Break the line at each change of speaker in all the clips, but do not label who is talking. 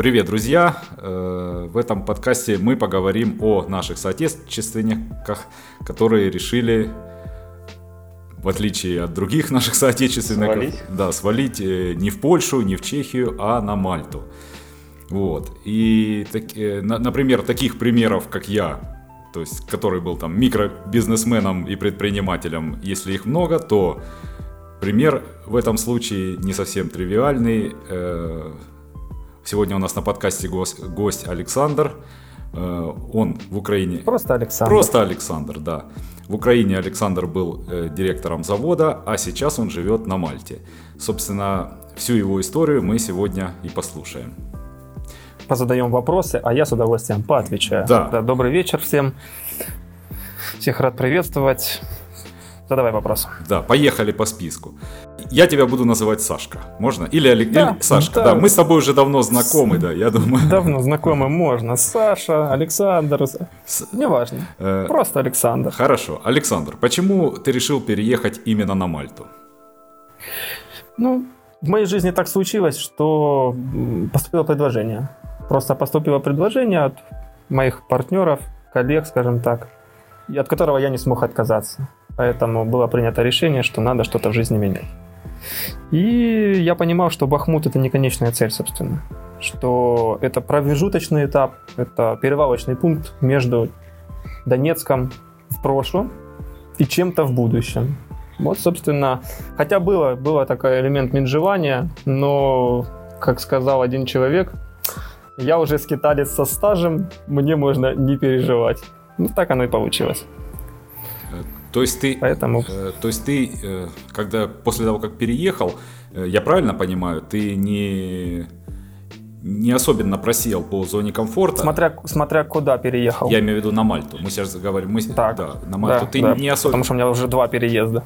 Привет, друзья! Э, в этом подкасте мы поговорим о наших соотечественниках, которые решили, в отличие от других наших соотечественников, свалить, да, свалить э, не в Польшу, не в Чехию, а на Мальту. Вот. И, э, например, таких примеров, как я, то есть, который был там микробизнесменом и предпринимателем, если их много, то пример в этом случае не совсем тривиальный. Сегодня у нас на подкасте гость, гость Александр. Э, он в Украине...
Просто Александр.
Просто Александр, да. В Украине Александр был э, директором завода, а сейчас он живет на Мальте. Собственно, всю его историю мы сегодня и послушаем.
Позадаем вопросы, а я с удовольствием поотвечаю.
Да. да
добрый вечер всем. Всех рад приветствовать. Задавай вопрос.
Да, поехали по списку. Я тебя буду называть Сашка. Можно? Или, Олег... да, Или Сашка, да. да. Мы с тобой уже давно знакомы, да, я думаю.
Давно знакомы можно. Саша, Александр, С... неважно. Э... Просто Александр.
Хорошо. Александр, почему ты решил переехать именно на Мальту?
Ну, в моей жизни так случилось, что поступило предложение. Просто поступило предложение от моих партнеров, коллег, скажем так, от которого я не смог отказаться. Поэтому было принято решение, что надо что-то в жизни менять. И я понимал, что Бахмут это не конечная цель, собственно. Что это промежуточный этап, это перевалочный пункт между Донецком в прошлом и чем-то в будущем. Вот, собственно, хотя было, было такой элемент менжевания, но, как сказал один человек, я уже скиталец со стажем, мне можно не переживать. Ну, так оно и получилось.
То есть ты, Поэтому... э, то есть ты, э, когда после того, как переехал, э, я правильно понимаю, ты не не особенно просел по зоне комфорта.
Смотря, смотря куда переехал.
Я имею в виду на Мальту. Мы сейчас говорим, мы
так,
да, на Мальту.
Да, ты да, не особенно. Потому что у меня уже два переезда.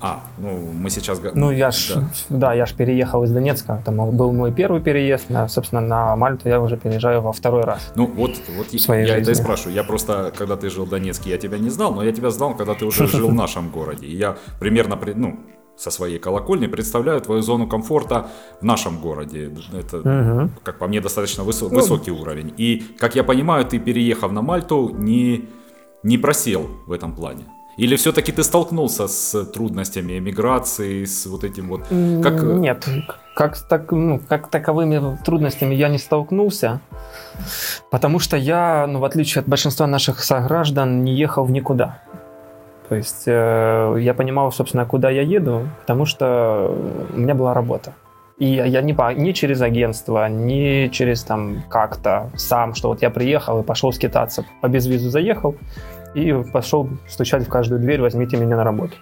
А, ну мы сейчас...
Ну я ж, да. да, я ж переехал из Донецка, там был мой первый переезд, а, собственно, на Мальту я уже переезжаю во второй раз.
Ну вот, вот я жизни. это и спрашиваю, я просто, когда ты жил в Донецке, я тебя не знал, но я тебя знал, когда ты уже жил в нашем городе, и я примерно, ну, со своей колокольни представляю твою зону комфорта в нашем городе. Это, угу. как по мне, достаточно высо- ну, высокий уровень. И, как я понимаю, ты, переехав на Мальту, не, не просел в этом плане. Или все-таки ты столкнулся с трудностями эмиграции, с вот этим вот...
Как... Нет, как, так, ну, как таковыми трудностями я не столкнулся, потому что я, ну, в отличие от большинства наших сограждан, не ехал в никуда. То есть э, я понимал, собственно, куда я еду, потому что у меня была работа. И я не, не через агентство, не через там как-то сам, что вот я приехал и пошел скитаться, по безвизу заехал, и пошел стучать в каждую дверь, возьмите меня на работу.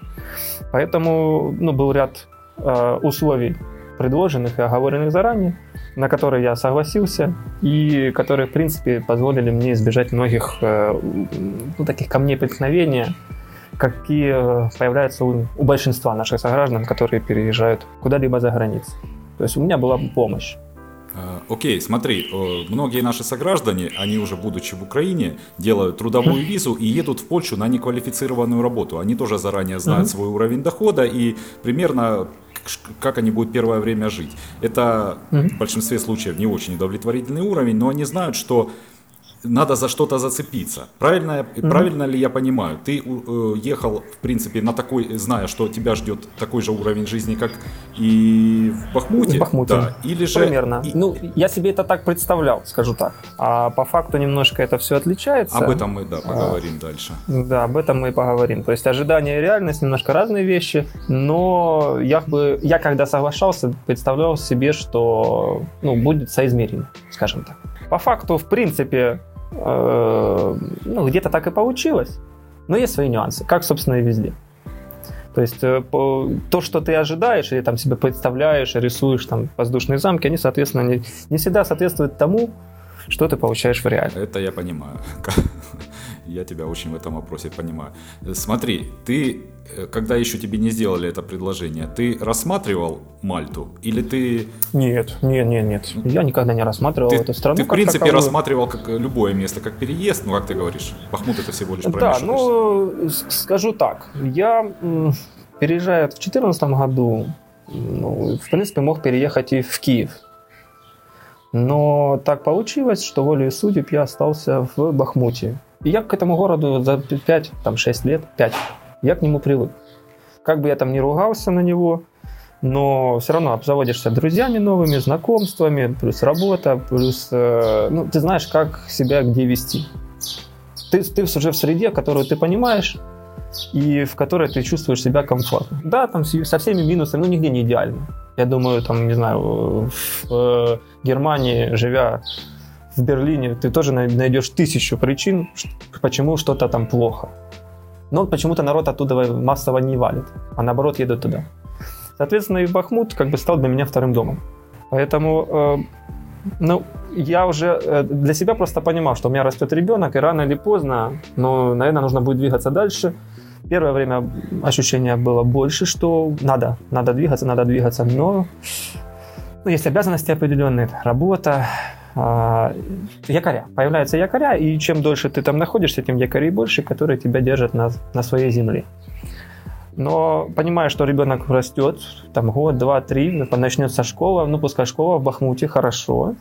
Поэтому ну, был ряд э, условий, предложенных и оговоренных заранее, на которые я согласился, и которые, в принципе, позволили мне избежать многих э, ну, таких камней преткновения, какие появляются у, у большинства наших сограждан, которые переезжают куда-либо за границу. То есть у меня была помощь.
Э, окей, смотри, многие наши сограждане, они уже будучи в Украине, делают трудовую визу и едут в Польшу на неквалифицированную работу. Они тоже заранее знают свой уровень дохода и примерно как они будут первое время жить. Это в большинстве случаев не очень удовлетворительный уровень, но они знают, что надо за что-то зацепиться. Правильно, mm-hmm. правильно ли я понимаю? Ты э, ехал, в принципе, на такой, зная, что тебя ждет такой же уровень жизни, как и в Бахмуте?
В Бахмуте.
Да.
Или же... Примерно. И... Ну, я себе это так представлял, скажу так. А по факту немножко это все отличается.
Об этом мы, да, поговорим а, дальше.
Да, об этом мы и поговорим. То есть ожидания и реальность немножко разные вещи, но я бы, я когда соглашался, представлял себе, что ну, будет соизмеримо, скажем так. По факту, в принципе, ну, где-то так и получилось. Но есть свои нюансы, как, собственно, и везде. То есть э, то, что ты ожидаешь, или там себе представляешь, рисуешь там воздушные замки, они, соответственно, не, не всегда соответствуют тому, что ты получаешь в реале.
Это я понимаю. Я тебя очень в этом вопросе понимаю. Смотри, ты, э, когда еще тебе не сделали это предложение, ты рассматривал Мальту или ты...
Нет, нет, нет, нет. Я никогда не рассматривал
ты,
эту страну.
Ты, в принципе, таковую. рассматривал как любое место, как переезд, ну, как ты говоришь, Бахмут это всего лишь
Да, ну, скажу так. Я, переезжая в 2014 году, ну, в принципе, мог переехать и в Киев. Но так получилось, что волей судеб я остался в Бахмуте. Я к этому городу за 5, там 6 лет, 5, я к нему привык. Как бы я там не ругался на него, но все равно обзаводишься друзьями новыми, знакомствами, плюс работа, плюс, э, ну, ты знаешь, как себя где вести. Ты, ты уже в среде, которую ты понимаешь, и в которой ты чувствуешь себя комфортно. Да, там со всеми минусами, ну, нигде не идеально. Я думаю, там, не знаю, в э, Германии, живя в Берлине, ты тоже найдешь тысячу причин, почему что-то там плохо. Но почему-то народ оттуда массово не валит, а наоборот едут туда. Соответственно, и Бахмут как бы стал для меня вторым домом. Поэтому, э, ну, я уже э, для себя просто понимал, что у меня растет ребенок, и рано или поздно, ну, наверное, нужно будет двигаться дальше. Первое время ощущение было больше, что надо, надо двигаться, надо двигаться, но ну, есть обязанности определенные, работа, якоря. Появляются якоря, и чем дольше ты там находишься, тем якорей больше, которые тебя держат на, на своей земле. Но понимая, что ребенок растет, там год, два, три, начнется школа, ну пускай школа в Бахмуте, хорошо,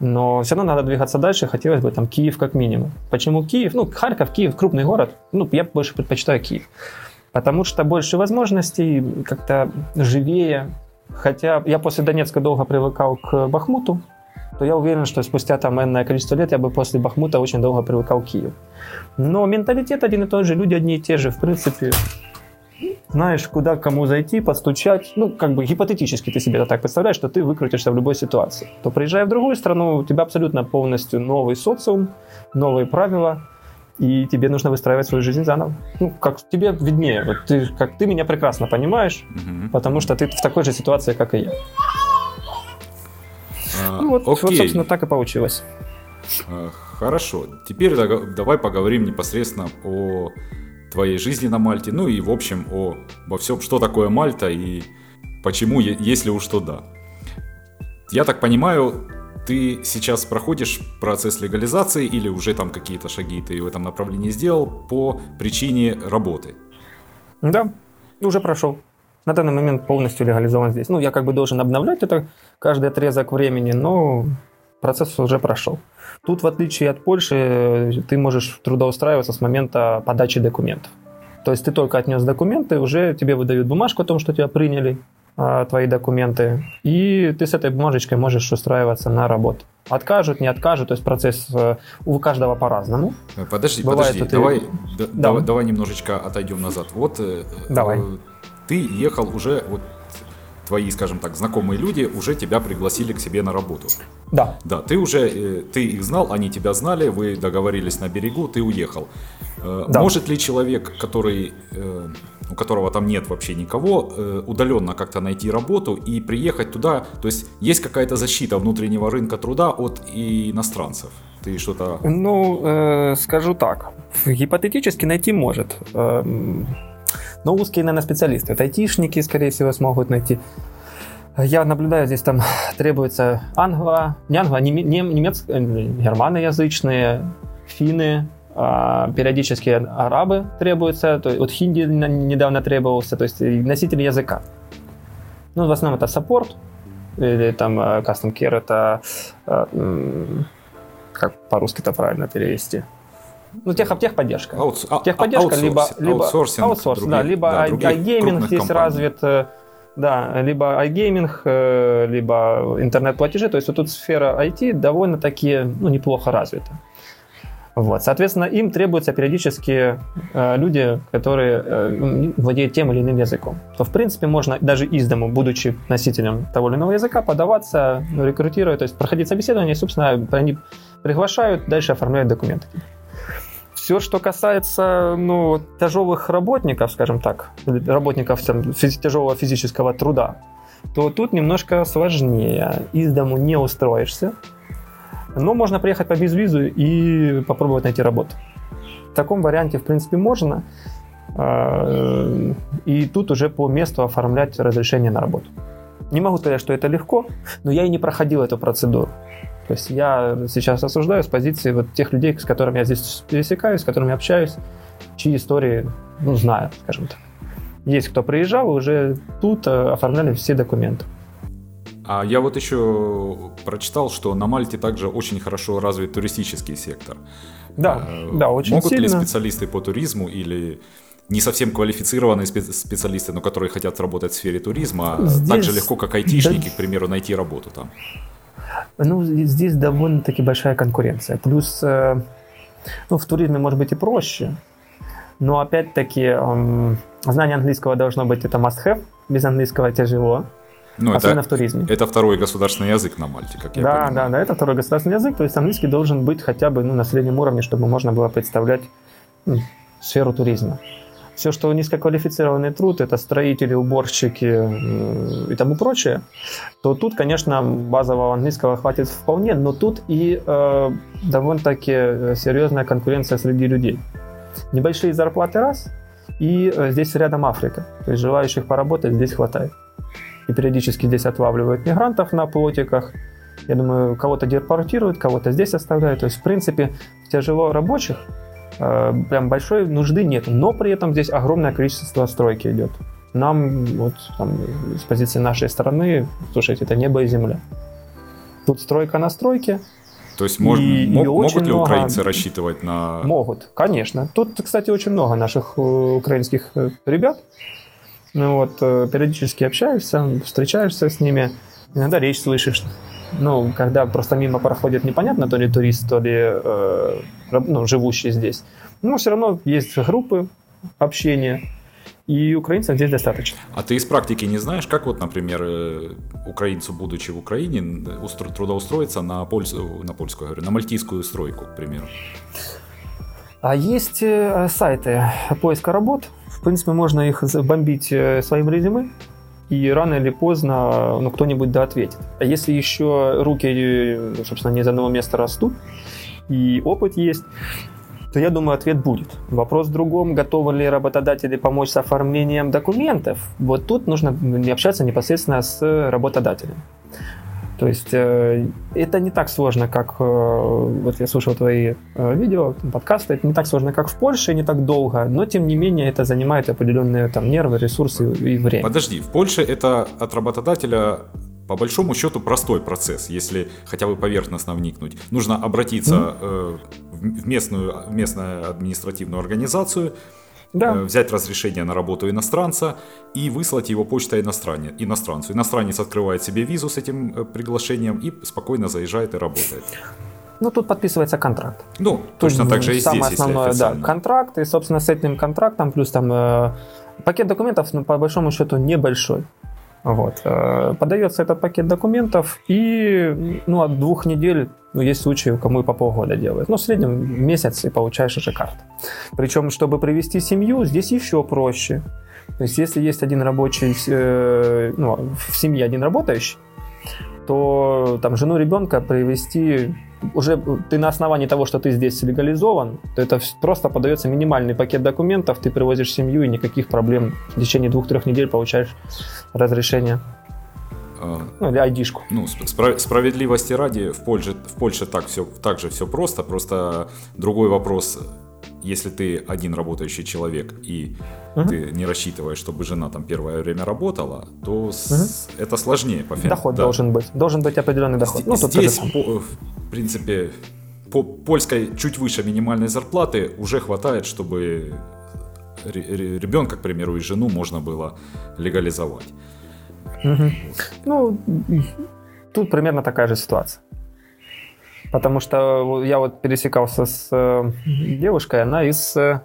но все равно надо двигаться дальше, хотелось бы там Киев как минимум. Почему Киев? Ну, Харьков, Киев, крупный город, ну, я больше предпочитаю Киев. Потому что больше возможностей, как-то живее. Хотя я после Донецка долго привыкал к Бахмуту, то я уверен, что спустя там энное количество лет я бы после Бахмута очень долго привыкал к Киеву. Но менталитет один и тот же, люди одни и те же, в принципе, знаешь, куда кому зайти, постучать. Ну, как бы гипотетически ты себе это так представляешь, что ты выкрутишься в любой ситуации. То приезжая в другую страну, у тебя абсолютно полностью новый социум, новые правила, и тебе нужно выстраивать свою жизнь заново. Ну, как тебе виднее. Вот ты, как ты меня прекрасно понимаешь, угу. потому что ты в такой же ситуации, как и я. А, ну, вот, вот, собственно, так и получилось.
А, хорошо. Теперь давай поговорим непосредственно о твоей жизни на Мальте, ну и в общем о, обо всем, что такое Мальта и почему, если уж то да. Я так понимаю, ты сейчас проходишь процесс легализации или уже там какие-то шаги ты в этом направлении сделал по причине работы?
Да, уже прошел. На данный момент полностью легализован здесь. Ну, я как бы должен обновлять это каждый отрезок времени, но процесс уже прошел. Тут, в отличие от Польши, ты можешь трудоустраиваться с момента подачи документов. То есть ты только отнес документы, уже тебе выдают бумажку о том, что тебя приняли, а, твои документы, и ты с этой бумажечкой можешь устраиваться на работу. Откажут, не откажут, то есть процесс э, у каждого по-разному.
Подожди, Бывает, подожди, давай, да. давай, давай немножечко отойдем назад. Вот э,
давай.
Ты ехал уже вот твои, скажем так, знакомые люди уже тебя пригласили к себе на работу.
Да.
Да, ты уже, э, ты их знал, они тебя знали, вы договорились на берегу, ты уехал. Э, да. Может ли человек, который, э, у которого там нет вообще никого, удаленно как-то найти работу и приехать туда? То есть есть какая-то защита внутреннего рынка труда от иностранцев? Ты что-то...
Ну, э, скажу так. Гипотетически найти может. Эм, но узкие, наверное, специалисты. Это айтишники, скорее всего, смогут найти. Я наблюдаю, здесь там требуется англо, не англо, не, не, немец, э, германоязычные, финны, а, периодически арабы требуются, то, вот хинди недавно требовался, то есть носители языка. Ну, в основном это саппорт, или там э, custom care, это э, как по-русски это правильно перевести? Ну, тех, техподдержка. Аутс, а, техподдержка, либо, либо аутсорс, другие, да, либо да, iGaming здесь развит, э, да, либо iGaming, э, либо интернет-платежи. То есть вот тут сфера IT довольно-таки ну, неплохо развита. Вот, соответственно, им требуются периодически э, люди, которые э, владеют тем или иным языком. То, в принципе, можно даже из дому, будучи носителем того или иного языка, подаваться, рекрутировать, то есть проходить собеседование, и, собственно, они приглашают, дальше оформляют документы. Все, что касается ну, тяжелых работников, скажем так, работников физи- тяжелого физического труда, то тут немножко сложнее. Из дому не устроишься, но можно приехать по безвизу и попробовать найти работу. В таком варианте, в принципе, можно. А, и тут уже по месту оформлять разрешение на работу. Не могу сказать, что это легко, но я и не проходил эту процедуру. То есть я сейчас осуждаю с позиции вот тех людей, с которыми я здесь пересекаюсь, с которыми общаюсь, чьи истории, ну, знаю, скажем так. Есть кто приезжал уже тут э, оформляли все документы.
А я вот еще прочитал, что на Мальте также очень хорошо развит туристический сектор.
Да, а, да, очень
Могут
сильно.
ли специалисты по туризму или не совсем квалифицированные специалисты, но которые хотят работать в сфере туризма, здесь, так же легко, как айтишники, да, к примеру, найти работу там?
Ну, здесь довольно-таки большая конкуренция. Плюс, э, ну, в туризме может быть и проще, но опять-таки эм, знание английского должно быть это must-have, без английского тяжело. Ну, особенно
это,
в туризме.
Это второй государственный язык на Мальте, как я
да,
понимаю.
Да, да, это второй государственный язык, то есть английский должен быть хотя бы ну, на среднем уровне, чтобы можно было представлять ну, сферу туризма. Все, что низкоквалифицированный труд, это строители, уборщики э, и тому прочее, то тут, конечно, базового английского хватит вполне, но тут и э, довольно-таки серьезная конкуренция среди людей. Небольшие зарплаты раз, и э, здесь рядом Африка, то есть желающих поработать здесь хватает и периодически здесь отлавливают мигрантов на плотиках. Я думаю, кого-то депортируют, кого-то здесь оставляют. То есть, в принципе, тяжело рабочих э, прям большой нужды нет. Но при этом здесь огромное количество стройки идет. Нам вот там, с позиции нашей страны, слушайте, это небо и земля. Тут стройка на стройке,
то есть мож, и, мог, и могут ли много... украинцы рассчитывать на...
Могут, конечно. Тут, кстати, очень много наших э, украинских э, ребят, ну вот, э, периодически общаешься, встречаешься с ними, иногда речь слышишь. Ну, когда просто мимо проходит непонятно, то ли турист, то ли э, ну, живущий здесь. Но все равно есть группы общения, и украинцев здесь достаточно.
А ты из практики не знаешь, как вот, например, э, украинцу, будучи в Украине, трудоустроиться на, польскую, на польскую, говорю, на мальтийскую стройку, к примеру?
А есть сайты поиска работ, принципе, можно их бомбить э, своим резюме, и рано или поздно ну, кто-нибудь да ответит. А если еще руки, собственно, не из одного места растут, и опыт есть, то я думаю, ответ будет. Вопрос в другом, готовы ли работодатели помочь с оформлением документов. Вот тут нужно общаться непосредственно с работодателем. То есть э, это не так сложно, как э, вот я слушал твои э, видео, подкасты, это не так сложно, как в Польше, не так долго, но тем не менее это занимает определенные там нервы, ресурсы и время.
Подожди, в Польше это от работодателя по большому счету простой процесс, если хотя бы поверхностно вникнуть. Нужно обратиться mm-hmm. в местную, в местную административную организацию, да. Э, взять разрешение на работу иностранца и выслать его почтой иностранец, иностранцу. Иностранец открывает себе визу с этим э, приглашением и спокойно заезжает и работает.
Ну, тут подписывается контракт.
Ну, точно так же и
самое здесь, основное, да, контракт, и, собственно, с этим контрактом, плюс там э, пакет документов, ну, по большому счету, небольшой. Вот. Э, подается этот пакет документов, и ну, от двух недель, ну, есть случаи, кому и по полгода делают. Но в среднем месяц и получаешь уже карту. Причем, чтобы привести семью, здесь еще проще. То есть, если есть один рабочий, э, ну, в семье один работающий, то там жену ребенка привести уже ты на основании того, что ты здесь легализован, то это просто подается минимальный пакет документов, ты привозишь семью и никаких проблем в течение двух-трех недель получаешь разрешение. А, ну, или айдишку.
Ну, спро- справедливости ради, в Польше, в Польше так, все, так же все просто, просто другой вопрос, если ты один работающий человек и угу. ты не рассчитываешь, чтобы жена там первое время работала, то угу. с, это сложнее
по Доход да. должен быть. Должен быть определенный доход.
Здесь, ну, здесь по, в принципе, по польской чуть выше минимальной зарплаты уже хватает, чтобы ребенка, к примеру, и жену можно было легализовать.
Угу. Ну, тут примерно такая же ситуация. Потому что я вот пересекался с э, девушкой, она из э,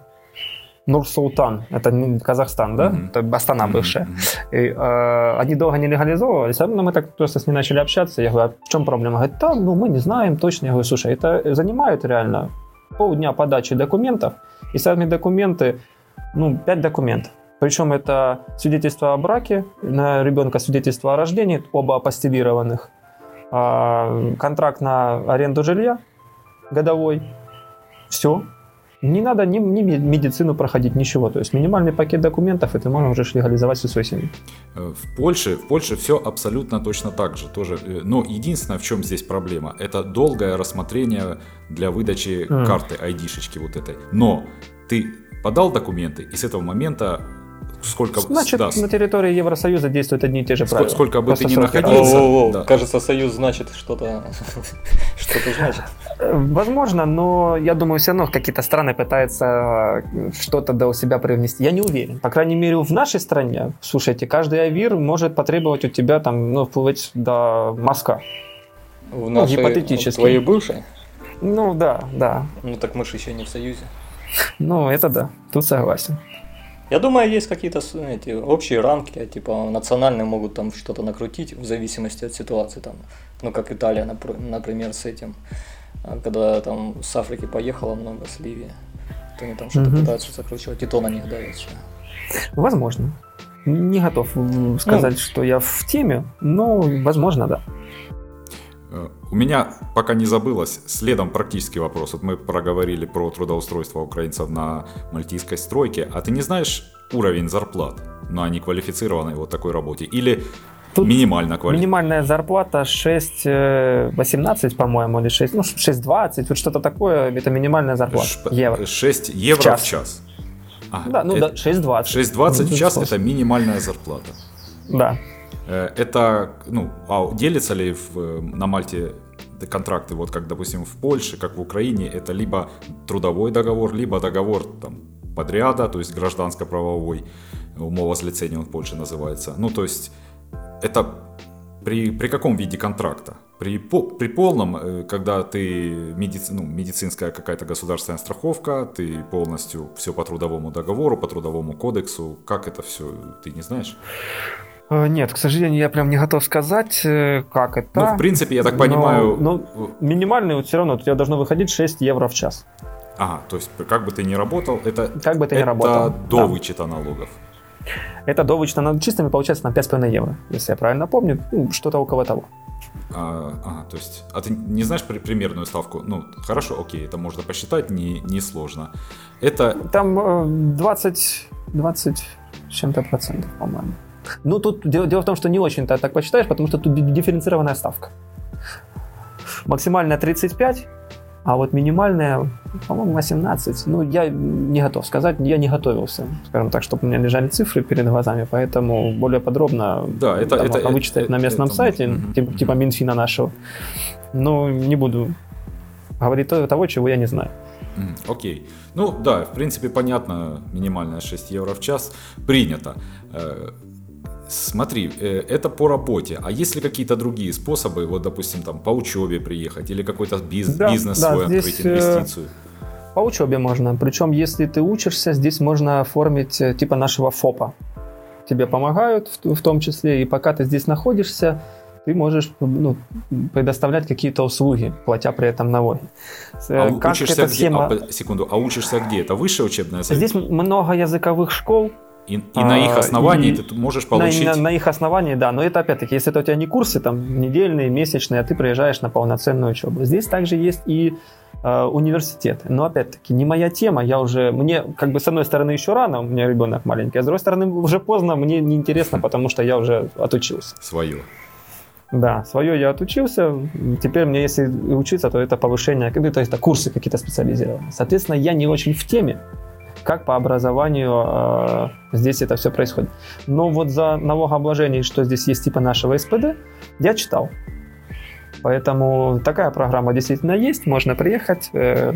Нур-Султан, это Казахстан, да? Mm-hmm. Это Астана бывшая. Mm-hmm. И, э, они долго не легализовывались, но мы так просто с ней начали общаться. Я говорю, а в чем проблема? Говорит, да, ну мы не знаем точно. Я говорю, слушай, это занимает реально полдня подачи документов, и сами документы, ну, пять документов. Причем это свидетельство о браке, на ребенка свидетельство о рождении, оба апостилированных, а, контракт на аренду жилья годовой. Все. Не надо ни, ни медицину проходить, ничего. То есть минимальный пакет документов, и ты можешь легализовать всю свою семью.
Э, в Польше, в Польше все абсолютно точно так же. Тоже. Э, но единственное, в чем здесь проблема, это долгое рассмотрение для выдачи mm. карты, ID-шечки вот этой. Но ты подал документы, и с этого момента сколько...
Значит, да. на территории Евросоюза действуют одни и те же
сколько,
правила.
Сколько бы ты ни находился. О,
о, о, да. Кажется, Союз значит что-то что-то значит.
Возможно, но я думаю, все равно какие-то страны пытаются что-то до себя привнести. Я не уверен. По крайней мере, в нашей стране, слушайте, каждый авир может потребовать у тебя там, ну, вплывать до мазка.
В ну, нашей, гипотетически. В твоей бывшей?
Ну, да, да.
Ну, так мы же еще не в Союзе.
Ну, это да, тут согласен.
Я думаю, есть какие-то эти общие рамки, типа национальные могут там что-то накрутить в зависимости от ситуации, там, ну как Италия, например, с этим, а, когда там с Африки поехало много, с Ливии, то они там что-то угу. пытаются закручивать, и то на них давится.
Возможно. Не готов сказать, ну, что я в теме, но возможно, да.
Э, у меня пока не забылось, следом практический вопрос. Вот мы проговорили про трудоустройство украинцев на мальтийской стройке, а ты не знаешь уровень зарплат на неквалифицированной вот такой работе? Или Тут минимально
квалифицированная? Минимальная зарплата 6,18, э, по-моему, или 6, ну 6,20, вот что-то такое, это минимальная зарплата. Ш-
евро. 6 евро в час. В час.
А, да, ну да, 6,20.
6,20 в час это минимальная зарплата.
Да.
Э, это, ну, а делится ли в, на Мальте контракты, вот как, допустим, в Польше, как в Украине, это либо трудовой договор, либо договор там, подряда, то есть гражданско-правовой, умовозлицение он в Польше называется. Ну, то есть это при, при каком виде контракта? При, при полном, э, когда ты медици, ну, медицинская какая-то государственная страховка, ты полностью все по трудовому договору, по трудовому кодексу, как это все, ты не знаешь?
Э, нет, к сожалению, я прям не готов сказать, э, как это.
Ну, в принципе, я так понимаю...
Но, но минимальный вот все равно у тебя должно выходить 6 евро в час.
Ага, то есть как бы ты ни работал, это,
как бы ты это ни работал,
до да. вычета налогов.
Это до вычета налогов чистыми получается на 5,5 евро, если я правильно помню, ну, что-то около того.
А, ага, то есть, а ты не знаешь при, примерную ставку? Ну, хорошо, окей, это можно посчитать, не, не сложно. Это...
Там 20, э, 20 с чем-то процентов, по-моему. Ну, тут дело, дело в том, что не очень-то так посчитаешь, потому что тут дифференцированная ставка. Максимальная 35, а вот минимальная, по-моему, 18. Ну, я не готов сказать, я не готовился, скажем так, чтобы у меня лежали цифры перед глазами, поэтому более подробно
да, это, там, это,
вычитать это, на местном это, сайте, это, типа, типа Минфина нашего. Но не буду говорить того, чего я не знаю.
Окей. Okay. Ну да, в принципе, понятно, минимальная 6 евро в час принято. Смотри, э, это по работе. А есть ли какие-то другие способы, вот, допустим, там, по учебе приехать или какой-то биз- да, бизнес да, свой здесь, открыть, э, инвестицию?
По учебе можно. Причем, если ты учишься, здесь можно оформить э, типа нашего ФОПа. Тебе помогают в, в том числе, и пока ты здесь находишься, ты можешь ну, предоставлять какие-то услуги, платя при этом налоги.
А как учишься эта схема... где? А, секунду, а учишься где? Это высшее учебное
заведение? Здесь много языковых школ,
и, и а, на их основании и ты можешь получить...
На, на, на их основании, да. Но это опять-таки, если это у тебя не курсы там недельные, месячные, а ты приезжаешь на полноценную учебу. Здесь также есть и э, университеты. Но опять-таки, не моя тема. Я уже... Мне, как бы, с одной стороны, еще рано, у меня ребенок маленький, а с другой стороны, уже поздно, мне неинтересно, потому что я уже отучился.
Свое.
Да, свое я отучился. Теперь мне, если учиться, то это повышение, то есть это курсы какие-то специализированные. Соответственно, я не очень в теме как по образованию э, здесь это все происходит. Но вот за налогообложение, что здесь есть типа нашего СПД, я читал. Поэтому такая программа действительно есть, можно приехать, э,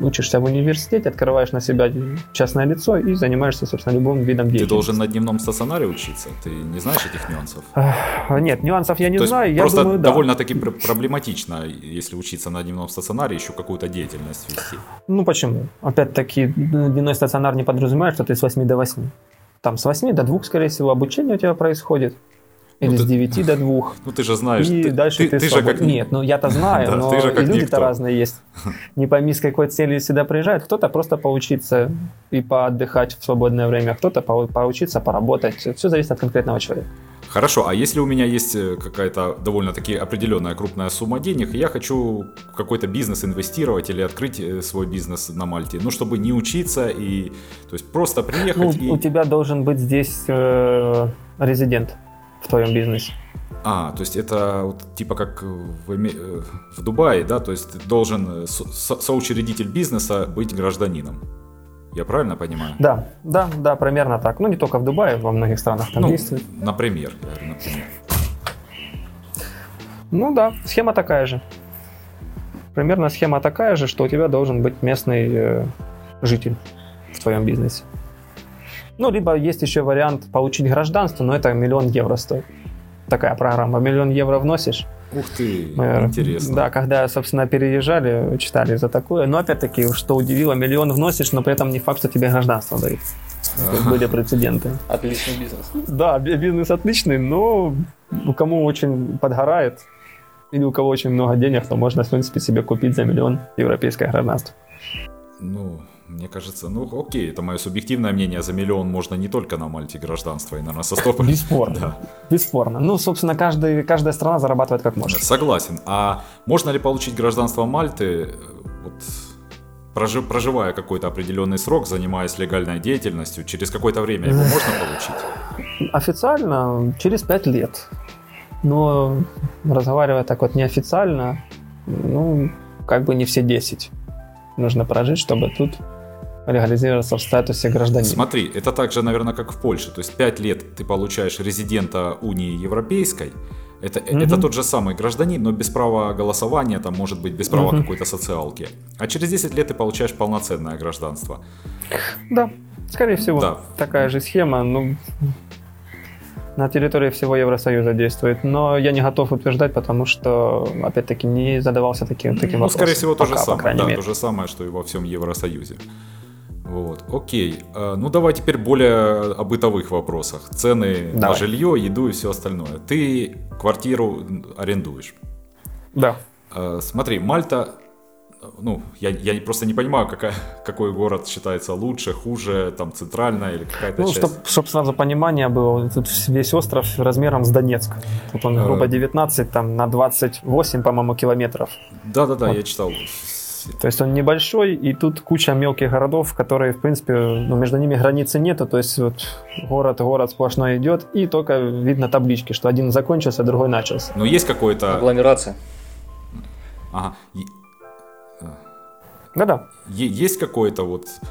учишься в университете, открываешь на себя частное лицо и занимаешься, собственно, любым видом деятельности.
Ты должен на дневном стационаре учиться? Ты не знаешь этих нюансов?
Нет, нюансов я не То знаю.
Я просто
думаю,
да. довольно-таки проблематично, если учиться на дневном стационаре, еще какую-то деятельность вести.
Ну почему? Опять-таки, дневной стационар не подразумевает, что ты с 8 до 8. Там с 8 до 2, скорее всего, обучение у тебя происходит. Или ну, с 9 ты, до 2.
Ну ты же знаешь.
И
ты,
дальше ты, ты, ты же как... Нет, ну я-то знаю, но и люди-то разные есть. Не пойми, с какой целью сюда приезжают. Кто-то просто поучиться и поотдыхать в свободное время, кто-то поучиться, поработать. Все зависит от конкретного человека.
Хорошо, а если у меня есть э, какая-то довольно-таки определенная крупная сумма денег, и я хочу в какой-то бизнес инвестировать или открыть э, свой бизнес на Мальте, ну, чтобы не учиться и, то есть, просто приехать
ну, и... У тебя должен быть здесь э, резидент в твоем бизнесе.
А, то есть это вот типа как в, э, в Дубае, да, то есть ты должен со- соучредитель бизнеса быть гражданином. Я правильно понимаю?
Да, да, да, примерно так. Ну, не только в Дубае, во многих странах там
ну,
действует.
Например, например.
Ну да, схема такая же. Примерно схема такая же, что у тебя должен быть местный э, житель в твоем бизнесе. Ну, либо есть еще вариант получить гражданство, но это миллион евро стоит. Такая программа. Миллион евро вносишь.
Ух ты, мы, интересно.
Да, когда, собственно, переезжали, читали за такое. Но опять-таки, что удивило, миллион вносишь, но при этом не факт, что тебе гражданство дают. Были прецеденты.
Отличный бизнес.
Да, бизнес отличный, но кому очень подгорает, или у кого очень много денег, то можно, в принципе, себе купить за миллион европейское гражданство.
Ну, мне кажется, ну окей, это мое субъективное мнение, за миллион можно не только на Мальте гражданство, и, наверное, со стопой.
Бесспорно. Да. Бесспорно. Ну, собственно, каждый, каждая страна зарабатывает как может.
Согласен. А можно ли получить гражданство Мальты, вот, проживая какой-то определенный срок, занимаясь легальной деятельностью, через какое-то время его можно получить?
Официально через пять лет. Но разговаривая так вот неофициально, ну, как бы не все 10 нужно прожить, чтобы тут легализироваться в статусе гражданина.
Смотри, это также, наверное, как в Польше. То есть 5 лет ты получаешь резидента Унии Европейской, это, угу. это тот же самый гражданин, но без права голосования, там может быть без права угу. какой-то социалки. А через 10 лет ты получаешь полноценное гражданство.
Да, скорее всего, да. такая же схема. Ну, на территории всего Евросоюза действует. Но я не готов утверждать, потому что, опять-таки, не задавался таким, таким
ну,
вопросом.
скорее всего, то Пока, же самое. Да, мере. то же самое, что и во всем Евросоюзе. Вот, окей. А, ну, давай теперь более о бытовых вопросах. Цены давай. на жилье, еду и все остальное. Ты квартиру арендуешь.
Да.
А, смотри, Мальта ну, я, я просто не понимаю, какая, какой город считается лучше, хуже, там, центральная или какая-то
ну,
часть.
Чтобы чтоб сразу понимание было, тут весь остров размером с Донецк. Тут он, грубо, 19 э. там, на 28, по-моему, километров.
Да-да-да, вот. я читал.
То есть он небольшой, и тут куча мелких городов, которые, в принципе, ну, между ними границы нету. То есть вот город, город сплошной идет, и только видно таблички, что один закончился, другой начался.
Но есть какой-то...
Агломерация.
Ага.
Да-да.
Есть какое-то вот, э,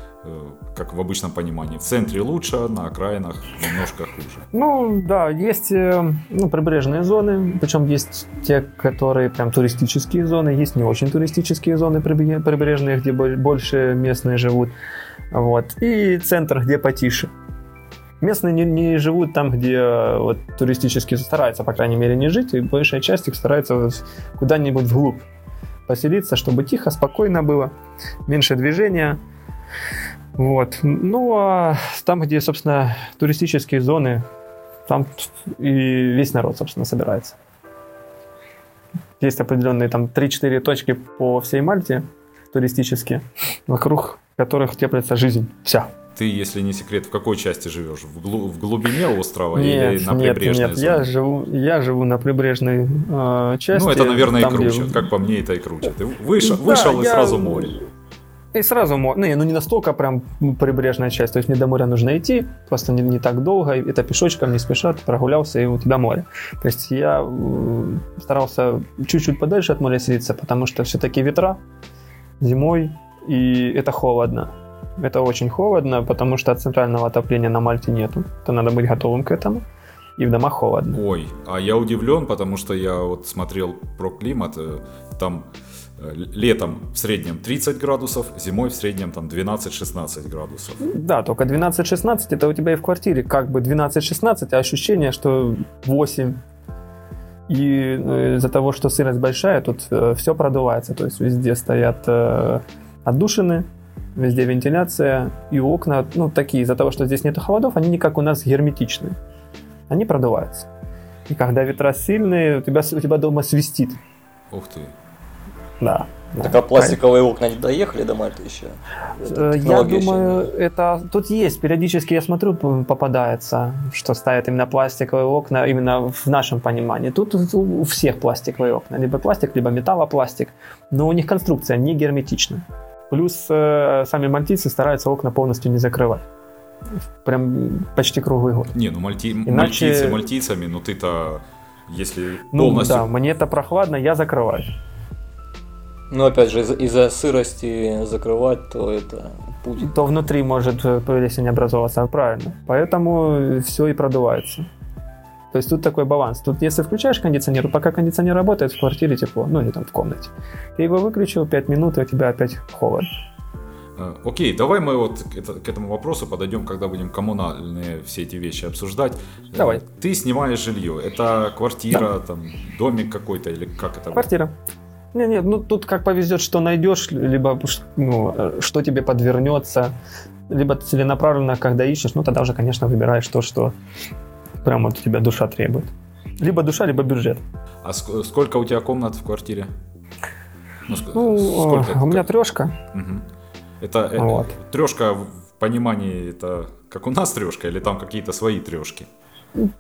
как в обычном понимании, в центре лучше, на окраинах немножко хуже?
Ну, да, есть э, ну, прибрежные зоны, причем есть те, которые прям туристические зоны, есть не очень туристические зоны прибрежные, где больше местные живут, вот, и центр, где потише. Местные не, не живут там, где э, вот, туристически стараются, по крайней мере, не жить, и большая часть их старается куда-нибудь вглубь поселиться, чтобы тихо, спокойно было, меньше движения. Вот. Ну, а там, где, собственно, туристические зоны, там и весь народ, собственно, собирается. Есть определенные там 3-4 точки по всей Мальте туристические, вокруг которых теплится жизнь вся.
Ты, если не секрет, в какой части живешь? В, глу- в глубине острова нет, или на прибрежной нет,
зоне? Я живу, я живу на прибрежной э, части.
Ну, это, наверное, там, и круче. Где... Как по мне, это и круче. Ты вышел, да, вышел и я... сразу море.
И сразу. Ну, ну, не настолько прям прибрежная часть. То есть мне до моря нужно идти, просто не, не так долго. Это пешочком, не спешат, прогулялся, и у тебя море. То есть я старался чуть-чуть подальше от моря селиться, потому что все-таки ветра зимой, и это холодно. Это очень холодно, потому что центрального отопления на Мальте нету. То надо быть готовым к этому. И в домах холодно.
Ой, а я удивлен, потому что я вот смотрел про климат. Э, там э, летом в среднем 30 градусов, зимой в среднем там 12-16 градусов.
Да, только 12-16 это у тебя и в квартире как бы 12-16, а ощущение, что 8. И э, из-за того, что сырость большая, тут все продувается. То есть везде стоят отдушины, везде вентиляция и окна, ну, такие, из-за того, что здесь нет холодов, они не как у нас герметичные. Они продуваются. И когда ветра сильные, у тебя, у тебя дома свистит.
Ух ты.
Да.
Так а пластиковые окна не доехали до Мальты еще?
Э, я думаю, еще... это тут есть. Периодически я смотрю, попадается, что ставят именно пластиковые окна, именно в нашем понимании. Тут у всех пластиковые окна. Либо пластик, либо металлопластик. Но у них конструкция не герметичная. Плюс э, сами мальтийцы стараются окна полностью не закрывать. Прям почти круглый год.
Не, ну мальти... Иначе... мальтийцы мальтийцами, но ты-то, если
ну, полностью... Ну да, мне это прохладно, я закрываю.
Ну, опять же, из- из-за сырости закрывать, то это путь.
То внутри может э, плесень образоваться, правильно. Поэтому все и продувается. То есть тут такой баланс. Тут если включаешь кондиционер, пока кондиционер работает, в квартире тепло, ну или там в комнате. Ты его выключил 5 минут, и у тебя опять холод.
Э, Окей, давай мы вот к, это- к этому вопросу подойдем, когда будем коммунальные все эти вещи обсуждать. Э,
Давай.
Ты снимаешь жилье. Это квартира, там, домик какой-то или как это?
Квартира. Не, не, ну тут как повезет, что найдешь, либо ну, э, что тебе подвернется, либо целенаправленно, когда ищешь, ну тогда уже, конечно, выбираешь то, что прям вот у тебя душа требует. Либо душа, либо бюджет.
А ск- сколько у тебя комнат в квартире? Ну, ск-
Ну,
сколько это?
у меня трешка.
Мгм. Это э,
Вот.
трешка в понимании это как у нас трешка или там какие-то свои трешки?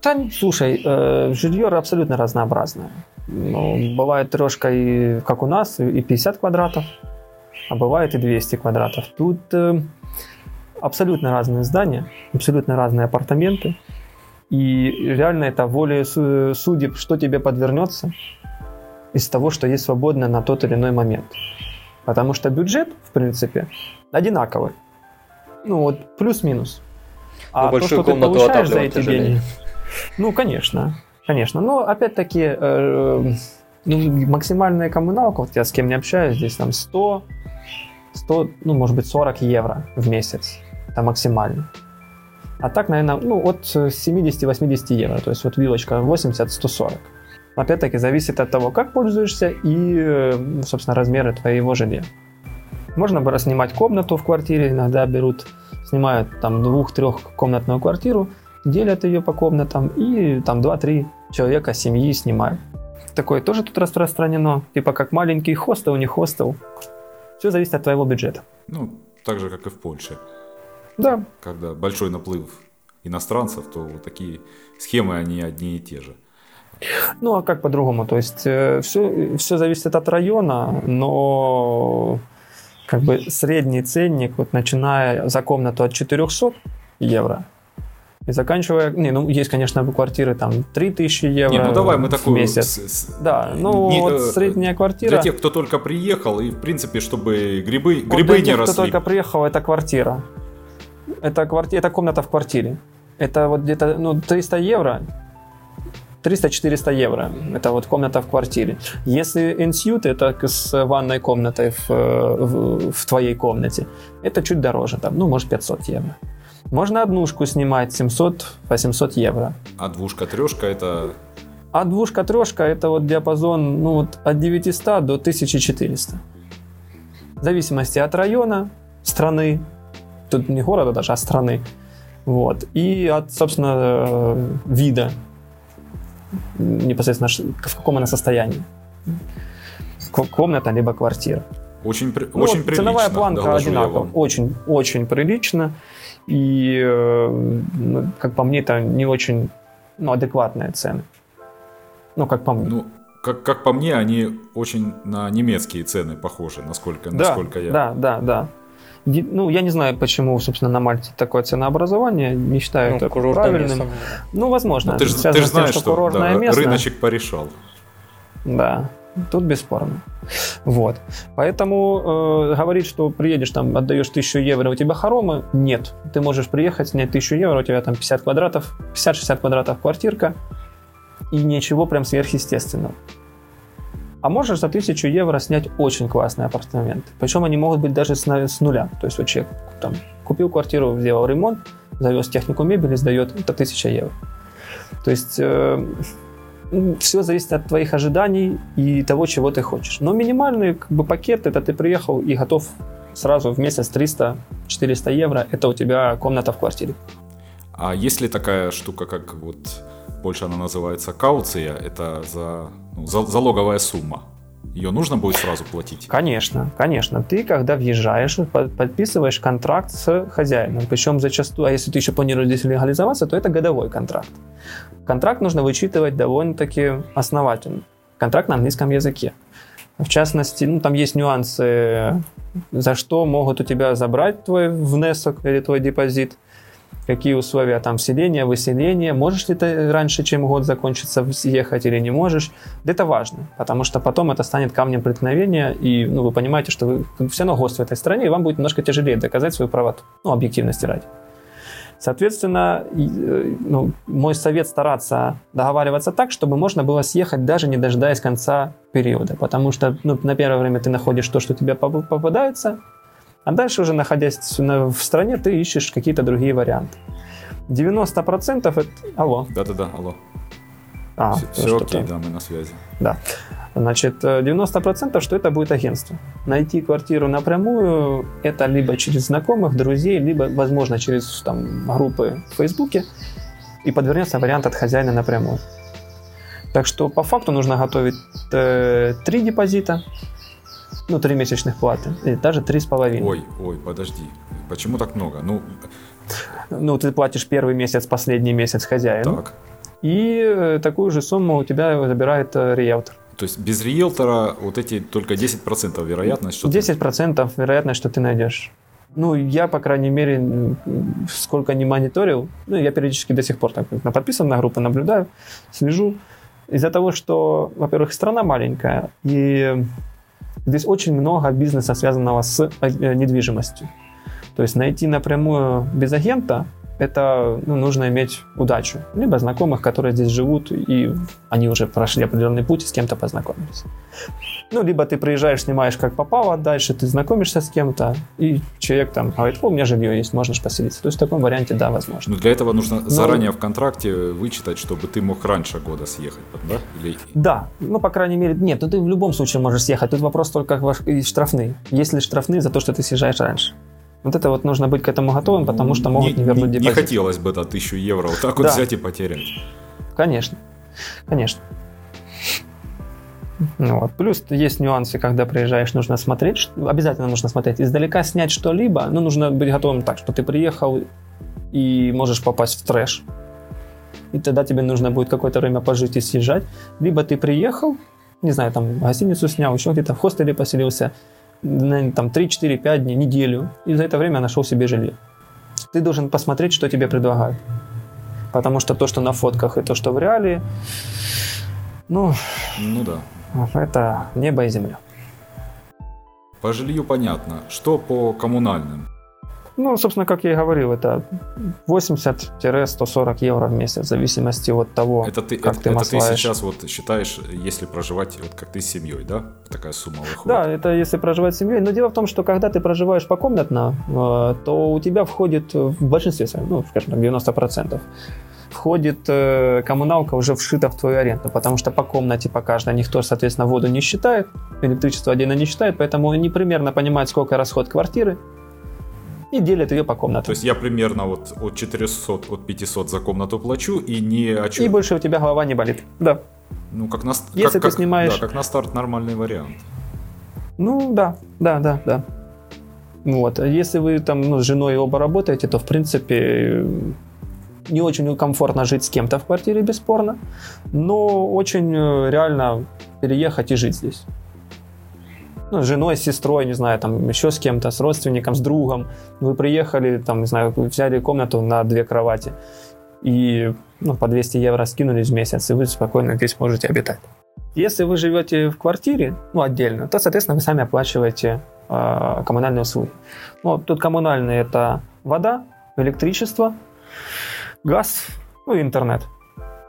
Да, слушай, э, жилье абсолютно разнообразное. Ну, бывает трешка и, как у нас, и 50 квадратов, а бывает и 200 квадратов. Тут э, абсолютно разные здания, абсолютно разные апартаменты. И реально это воля су- судеб, что тебе подвернется из того, что есть свободно на тот или иной момент. Потому что бюджет, в принципе, одинаковый. Ну вот плюс-минус. А
Ну,
то, что ты получаешь за эти деньги... Ну, конечно, конечно. Но опять-таки, э, ну, максимальная коммуналка, вот я с кем не общаюсь, здесь там 100, 100, ну, может быть, 40 евро в месяц. Это максимально. А так, наверное, ну, от 70-80 евро. То есть вот вилочка 80-140. Опять-таки, зависит от того, как пользуешься и, э, собственно, размеры твоего жилья. Можно было снимать комнату в квартире, иногда берут, снимают там двух-трехкомнатную квартиру, делят ее по комнатам и там 2-3 человека семьи снимают. Такое тоже тут распространено, типа как маленький хостел, не хостел. Все зависит от твоего бюджета.
Ну, так же, как и в Польше.
Да,
Когда большой наплыв иностранцев, то вот такие схемы, они одни и те же.
Ну, а как по-другому? То есть все, все зависит от района, но как бы средний ценник, вот начиная за комнату от 400 евро и заканчивая... Не, ну, есть, конечно, квартиры там 3000 евро
Не, ну давай мы такую...
месяц.
с- с-
Да, ну
не,
вот
э,
средняя квартира...
Для тех, кто только приехал, и в принципе, чтобы грибы,
Вот
грибы
для
не
тех, кто
росли.
только приехал, это квартира. Это, кварти... это комната в квартире. Это вот где-то ну, 300 евро, 300-400 евро. Это вот комната в квартире. Если инсьют, это с ванной комнатой в, э, в, в твоей комнате, это чуть дороже, там, ну, может, 500 евро. Можно однушку снимать 700-800 евро.
А двушка, трешка это...
А двушка, трешка это вот диапазон ну, вот от 900 до 1400. В зависимости от района, страны, тут не города даже, а страны. Вот. И от, собственно, э, вида непосредственно в каком она состоянии. Ко- Комната либо квартира.
Очень, при-
Ну,
очень
вот
прилично,
ценовая планка одинакова. Очень, очень прилично. И, э, ну, как по мне, это не очень ну, адекватные цены. Ну, как по мне.
Ну, как, как по мне, они очень на немецкие цены похожи, насколько,
да,
насколько я...
да, да, да. Ну, я не знаю, почему, собственно, на Мальте такое ценообразование. Не считаю
Ну,
это
курортное
правильным.
место.
Ну, возможно.
Ну, ты же
с тем,
знаешь,
что,
что
курортное
да,
место.
рыночек порешал.
Да, тут бесспорно. Вот. Поэтому э, говорить, что приедешь, там, отдаешь тысячу евро, у тебя хоромы, нет. Ты можешь приехать, снять тысячу евро, у тебя там 50 квадратов, 50-60 квадратов квартирка, и ничего прям сверхъестественного. А можешь за тысячу евро снять очень классные апартаменты. Причем они могут быть даже с, с нуля. То есть вот человек там, купил квартиру, сделал ремонт, завез технику мебели, сдает, это тысяча евро. То есть все зависит от твоих ожиданий и того, чего ты хочешь. Но минимальный как бы, пакет это ты приехал и готов сразу в месяц 300-400 евро. Это у тебя комната в квартире.
А есть ли такая штука, как вот больше она называется кауция, это за, ну, за- залоговая сумма? Ее нужно будет сразу платить?
Конечно, конечно. Ты, когда въезжаешь, под- подписываешь контракт с хозяином. Причем зачастую, а если ты еще планируешь здесь легализоваться, то это годовой контракт. Контракт нужно вычитывать довольно-таки основательно. Контракт на английском языке. В частности, ну, там есть нюансы, за что могут у тебя забрать твой внесок или твой депозит. какие условия там вселения, выселения, можешь ли ты раньше, чем год закончится, съехать или не можешь. Это важно, потому что потом это станет камнем преткновения, и ну, вы понимаете, что вы все равно гость в этой стране, и вам будет немножко тяжелее доказать свою правоту, ну, объективности ради. Соответственно, э, ну, мой совет стараться договариваться так, чтобы можно было съехать даже не дожидаясь конца периода, потому что ну, на первое время ты находишь то, что тебе попадается, а дальше уже находясь в стране, ты ищешь какие-то другие варианты. 90% это... Алло.
Да-да-да, алло.
А,
все, все окей, да, мы на связи.
Да. Значит, 90% что это будет агентство. Найти квартиру напрямую – это либо через знакомых, друзей, либо, возможно, через там, группы в Фейсбуке, и подвернется вариант от хозяина напрямую. Так что по факту нужно готовить э, три депозита, ну, три месячных платы, и даже три с половиной.
Ой, ой, подожди, почему так много? Ну,
ну ты платишь первый месяц, последний месяц хозяину.
Так.
И э, такую же сумму у тебя забирает э, риэлтор.
То есть без риэлтора вот эти только 10% вероятность, что
10% ты... вероятность, что ты найдешь. Ну, я, по крайней мере, сколько не мониторил, ну, я периодически до сих пор так подписан на группы, наблюдаю, слежу. Из-за того, что, во-первых, страна маленькая, и Здесь очень много бизнеса, связанного с э, недвижимостью. То есть найти напрямую без агента это ну, нужно иметь удачу. Либо знакомых, которые здесь живут, и они уже прошли определенный путь и с кем-то познакомились. Ну, либо ты приезжаешь, снимаешь как попало, а дальше ты знакомишься с кем-то, и человек там говорит, о, у меня жилье есть, можешь поселиться. То есть в таком варианте, да, возможно.
Но для этого нужно Но... заранее в контракте вычитать, чтобы ты мог раньше года съехать, да? Или...
Да, ну, по крайней мере, нет, ну ты в любом случае можешь съехать. Тут вопрос только штрафные. Есть ли штрафные за то, что ты съезжаешь раньше? Вот это вот нужно быть к этому готовым, потому что могут не, не вернуть депозит.
Не хотелось бы это тысячу евро вот так вот да. взять и потерять.
Конечно, конечно. Ну, вот. Плюс есть нюансы, когда приезжаешь, нужно смотреть, обязательно нужно смотреть. Издалека снять что-либо, но нужно быть готовым так, что ты приехал и можешь попасть в трэш. И тогда тебе нужно будет какое-то время пожить и съезжать. Либо ты приехал, не знаю, там гостиницу снял, еще где-то в хостеле поселился, там 3-4-5 дней, неделю, и за это время нашел себе жилье. Ты должен посмотреть, что тебе предлагают. Потому что то, что на фотках, и то, что в реалии, ну,
ну да.
это небо и земля.
По жилью понятно. Что по коммунальным?
Ну, собственно, как я и говорил, это 80-140 евро в месяц, в зависимости от того,
это ты, как это, ты Это ты сейчас вот считаешь, если проживать, вот как ты с семьей, да? Такая сумма выходит.
Да, это если проживать с семьей. Но дело в том, что когда ты проживаешь покомнатно, э, то у тебя входит в большинстве, ну, скажем так, 90%, входит э, коммуналка уже вшита в твою аренду, потому что по комнате по каждой никто, соответственно, воду не считает, электричество отдельно не считает, поэтому они примерно понимают, сколько расход квартиры, и делят ее по комнатам.
То есть я примерно вот от 400, от 500 за комнату плачу и не о чем.
И больше у тебя голова не болит. Да.
Ну, как на,
Если
как,
ты снимаешь...
Да, как на старт нормальный вариант.
Ну, да, да, да, да. Вот. Если вы там ну, с женой оба работаете, то, в принципе, не очень комфортно жить с кем-то в квартире, бесспорно, но очень э, реально переехать и жить здесь ну, с женой, с сестрой, не знаю, там еще с кем-то, с родственником, с другом. Вы приехали, там, не знаю, взяли комнату на две кровати и ну, по 200 евро скинулись в месяц, и вы спокойно здесь можете обитать. Если вы живете в квартире, ну, отдельно, то, соответственно, вы сами оплачиваете э, коммунальные услуги. Ну, тут коммунальные – это вода, электричество, газ, ну и интернет.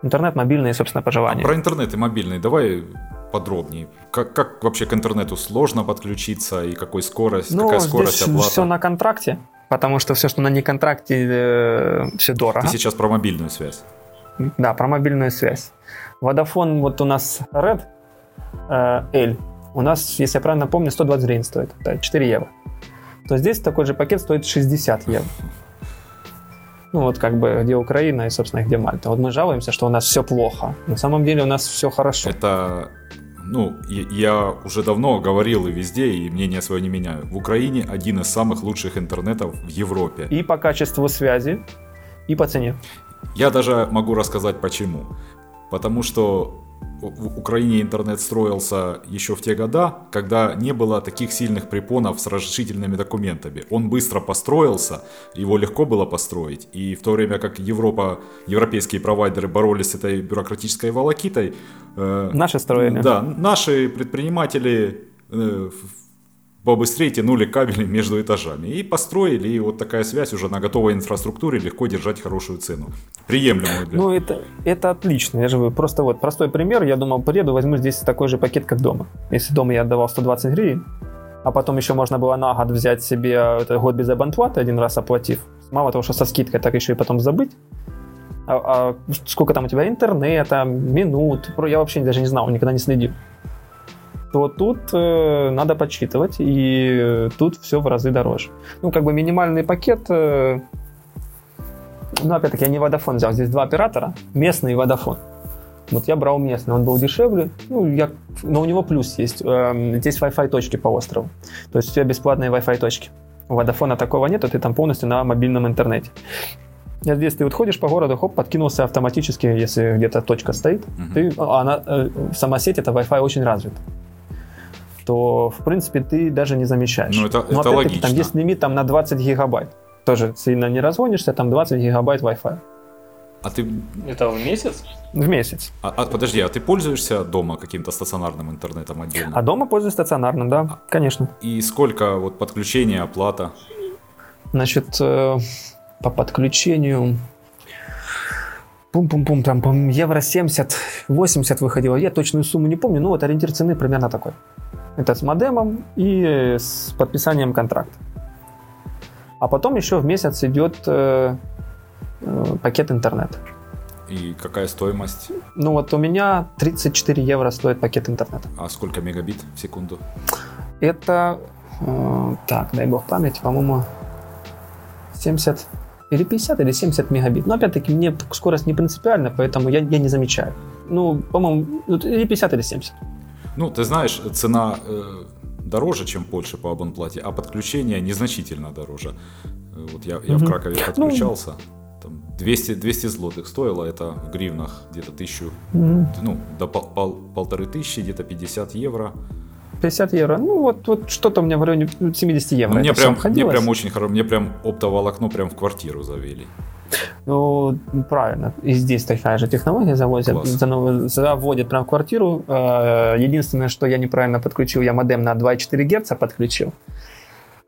Интернет, мобильный, собственно, пожелания.
А про интернет и мобильный давай подробнее. Как, как вообще к интернету сложно подключиться и какой скорость, ну, какая скорость оплаты?
все на контракте, потому что все, что на неконтракте, э, все дорого.
Ты сейчас про мобильную связь.
Да, про мобильную связь. Водофон, вот у нас Red э, L, у нас, если я правильно помню, 120 гривен стоит, это 4 евро. То здесь такой же пакет стоит 60 евро. Ну вот как бы где Украина и, собственно, где Мальта. Вот мы жалуемся, что у нас все плохо. На самом деле у нас все хорошо.
Это ну, я уже давно говорил и везде, и мнение свое не меняю. В Украине один из самых лучших интернетов в Европе.
И по качеству связи, и по цене.
Я даже могу рассказать почему. Потому что в Украине интернет строился еще в те года, когда не было таких сильных препонов с разрешительными документами. Он быстро построился, его легко было построить. И в то время как Европа, европейские провайдеры боролись с этой бюрократической волокитой...
Э, наши строили.
Да, наши предприниматели э, побыстрее тянули кабели между этажами. И построили, и вот такая связь уже на готовой инфраструктуре легко держать хорошую цену. Приемлемую
для... Ну, это, это отлично. Я же просто вот простой пример. Я думал, приеду, возьму здесь такой же пакет, как дома. Если дома я отдавал 120 гривен, а потом еще можно было на год взять себе это, год без абонплаты, один раз оплатив. Мало того, что со скидкой, так еще и потом забыть. А, а сколько там у тебя интернета, минут, я вообще даже не знал, никогда не следил то тут э, надо подсчитывать, и тут все в разы дороже. Ну, как бы минимальный пакет, э, ну, опять-таки, я не Vodafone взял, здесь два оператора, местный и Vodafone. Вот я брал местный, он был дешевле, ну, я, но у него плюс есть, э, здесь Wi-Fi точки по острову, то есть у тебя бесплатные Wi-Fi точки. У Vodafone такого нет, ты там полностью на мобильном интернете. Я здесь ты вот ходишь по городу, хоп, подкинулся автоматически, если где-то точка стоит. Uh-huh. Ты, а она, э, сама сеть, это Wi-Fi очень развит то, в принципе, ты даже не замечаешь.
Ну, это, Но, это логично.
Там есть лимит там, на 20 гигабайт. Тоже сильно не разгонишься, там 20 гигабайт Wi-Fi.
А ты...
Это в месяц?
В месяц.
А, а, подожди, а ты пользуешься дома каким-то стационарным интернетом отдельно?
А дома пользуюсь стационарным, да, а, конечно.
И сколько вот подключение, оплата?
Значит, э, по подключению пум-пум-пум, там, по евро 70, 80 выходило. Я точную сумму не помню, но вот ориентир цены примерно такой. Это с модемом и с подписанием контракта. А потом еще в месяц идет э, э, пакет интернета.
И какая стоимость?
Ну вот у меня 34 евро стоит пакет интернета.
А сколько мегабит в секунду?
Это, э, так, дай бог памяти, по-моему, 70 или 50 или 70 мегабит. Но опять-таки мне скорость не принципиальна, поэтому я, я не замечаю. Ну, по-моему, или 50 или 70.
Ну, ты знаешь, цена э, дороже, чем в Польше по абонплате, а подключение незначительно дороже. Э, вот я, я угу. в Кракове ну, подключался. Там 200, 200 злотых стоило, это в гривнах где-то тысячу, угу. ну, до пол, пол, полторы тысячи, где-то 50 евро.
50 евро. Ну, вот, вот что-то у меня в районе 70 евро.
Мне, прям, мне прям очень хорошо. Мне прям оптоволокно прям в квартиру завели.
Ну, правильно. И здесь такая же технология заводят, заводят прям в квартиру. Э, единственное, что я неправильно подключил, я модем на 2,4 Гц подключил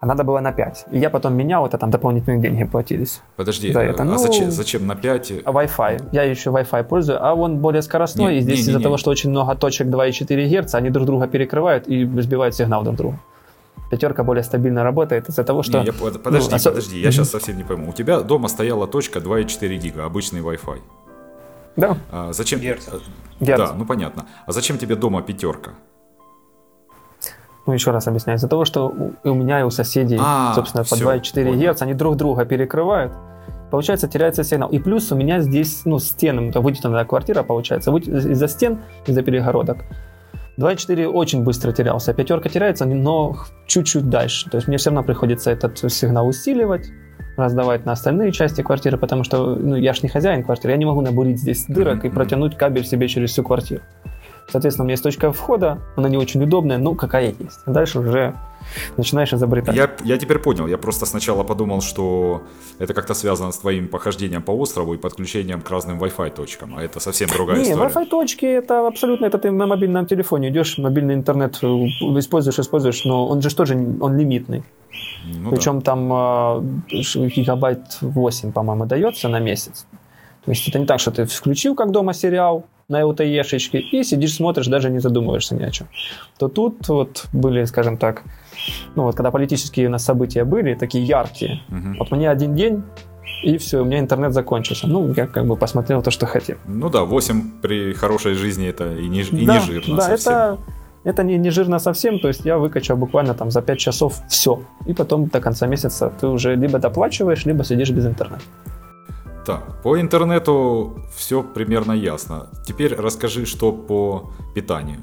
а надо было на 5. И я потом менял, это там дополнительные деньги платились.
Подожди, за это. а ну, зачем, зачем на 5?
А Wi-Fi. Я еще Wi-Fi пользую, а он более скоростной, не, и здесь из-за того, что очень много точек 2,4 Гц, они друг друга перекрывают и сбивают сигнал друг друга. Пятерка более стабильно работает из-за того, что... Не, я,
подожди, ну, подожди, я сейчас совсем не пойму. У тебя дома стояла точка 2,4 гига, обычный Wi-Fi.
Да.
А, зачем?
Герц.
Герц. Да, ну понятно. А зачем тебе дома пятерка?
Ну, еще раз объясняю, из-за того, что у меня и у соседей, а, собственно, по 2,4 Гц, они друг друга перекрывают, получается, теряется сигнал. И плюс у меня здесь, ну, стены, это вытянутая квартира, получается, из-за стен, из-за перегородок. 2.4 очень быстро терялся, пятерка теряется, но чуть-чуть дальше. То есть мне все равно приходится этот сигнал усиливать, раздавать на остальные части квартиры, потому что ну, я ж не хозяин квартиры, я не могу набурить здесь дырок и протянуть кабель себе через всю квартиру. Соответственно, у меня есть точка входа, она не очень удобная, ну, какая есть. Дальше уже начинаешь изобретать.
Я, я теперь понял. Я просто сначала подумал, что это как-то связано с твоим похождением по острову и подключением к разным Wi-Fi точкам, а это совсем другая
не,
история.
Wi-Fi точки это абсолютно, это ты на мобильном телефоне идешь, мобильный интернет э, используешь, используешь, но он же тоже, он лимитный. Ну, Причем да. там э, гигабайт 8, по-моему, дается на месяц. То есть это не так, что ты включил как дома сериал, на LTE-шечке и сидишь, смотришь, даже не задумываешься ни о чем. То тут вот были, скажем так, ну вот когда политические у нас события были, такие яркие, угу. вот мне один день и все, у меня интернет закончился. Ну, я как бы посмотрел то, что хотел.
Ну да, 8 при хорошей жизни это и не, и да, не жирно
да,
совсем.
это, это не, не жирно совсем, то есть я выкачал буквально там за 5 часов все. И потом до конца месяца ты уже либо доплачиваешь, либо сидишь без интернета.
Так, по интернету все примерно ясно. Теперь расскажи, что по питанию.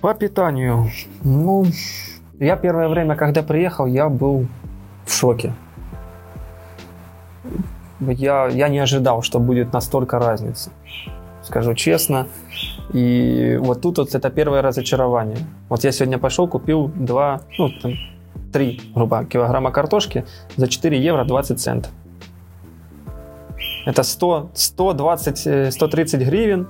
По питанию. Ну, я первое время, когда приехал, я был в шоке. Я, я не ожидал, что будет настолько разница. скажу честно. И вот тут вот это первое разочарование. Вот я сегодня пошел, купил два, ну, там, три, грубо, килограмма картошки за 4 евро 20 центов. Это 100, 120, 130 гривен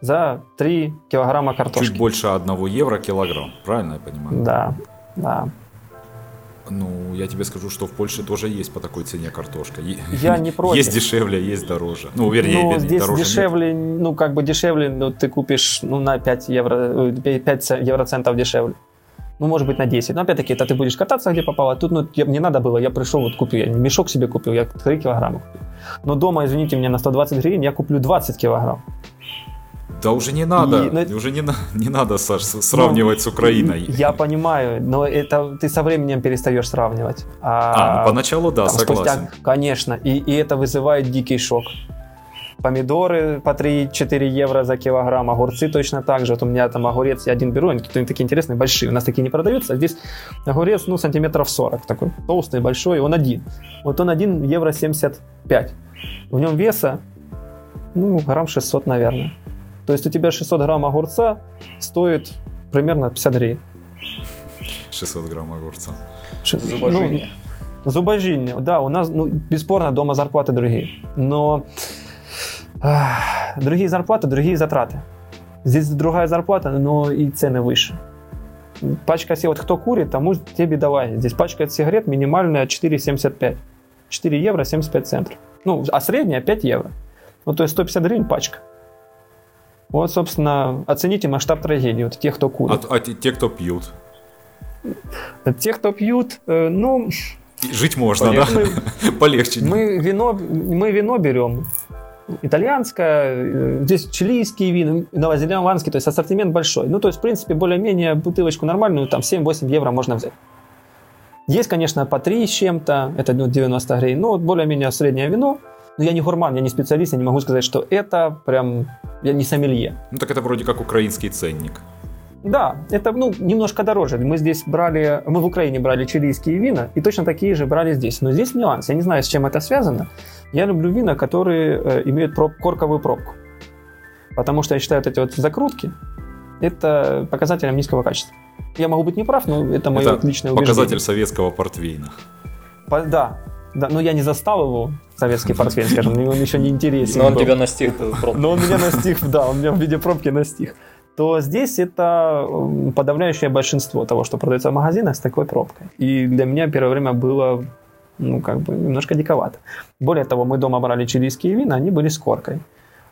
за 3 килограмма картошки.
Чуть больше 1 евро килограмм, правильно я понимаю?
Да, да.
Ну, я тебе скажу, что в Польше тоже есть по такой цене картошка.
Я не против.
Есть дешевле, есть дороже. Ну, вернее,
ну,
вернее
здесь
дороже
дешевле,
нет.
ну, как бы дешевле, но ты купишь, ну, на 5 евро, 5 евроцентов дешевле. Ну, может быть, на 10. Но, опять-таки, это ты будешь кататься, где попало. Тут, ну, не надо было, я пришел, вот купил, я мешок себе купил, я 3 килограмма купил. Но дома, извините меня, на 120 гривен я куплю 20 килограмм.
Да уже не надо,
И, ну,
уже не, не надо, Саш, сравнивать с Украиной.
Я понимаю, но это ты со временем перестаешь сравнивать.
А, ну поначалу да,
там спустя-
согласен.
конечно, и, и это вызывает дикий шок. Помидоры по 3-4 евро за килограмм, огурцы точно так же. Вот у меня там огурец, я один беру, они какие-то такие интересные, большие. У нас такие не продаются, а здесь огурец, ну, сантиметров 40, такой толстый, большой, он один. Вот он один евро 75. В нем веса, ну, грамм 600, наверное. То есть у тебя 600 грамм огурца стоит примерно 50 гривен.
600 грамм огурца.
Ш-
Зубожение.
Ну, зубожение, да, у нас, ну, бесспорно, дома зарплаты другие. Но ах, другие зарплаты, другие затраты. Здесь другая зарплата, но и цены выше. Пачка сигарет, вот кто курит, тому тебе давай. Здесь пачка сигарет минимальная 4,75. 4 евро 75 центов. Ну, а средняя 5 евро. Ну, то есть 150 гривен пачка. Вот, собственно, оцените масштаб трагедии. Вот тех, кто
А,
курит.
а те, те, кто пьют,
Те, кто пьют, э, ну,
жить можно,
Полегче.
да? Полегче.
Мы вино, мы вино берем итальянское, э, здесь чилийские вина, новозеландские, то есть ассортимент большой. Ну, то есть, в принципе, более-менее бутылочку нормальную, там 7-8 евро можно взять. Есть, конечно, по 3 с чем-то, это ну, 90 гривен, но более-менее среднее вино. Но я не гурман, я не специалист, я не могу сказать, что это прям, я не сомелье.
Ну так это вроде как украинский ценник.
Да, это ну, немножко дороже. Мы здесь брали, мы в Украине брали чилийские вина, и точно такие же брали здесь. Но здесь нюанс. Я не знаю, с чем это связано. Я люблю вина, которые э, имеют проб- корковую пробку. Потому что я считаю, вот эти вот закрутки это показателем низкого качества. Я могу быть неправ, но это мое
это
личное
показатель
убеждение.
советского портвейна.
По- Да, да, но я не застал его, советский портфель, скажем, мне он еще не интересен.
Но он
был.
тебя настиг.
Но он меня настиг, да, он меня в виде пробки настиг. То здесь это подавляющее большинство того, что продается в магазинах с такой пробкой. И для меня первое время было, ну, как бы, немножко диковато. Более того, мы дома брали чилийские вина, они были с коркой.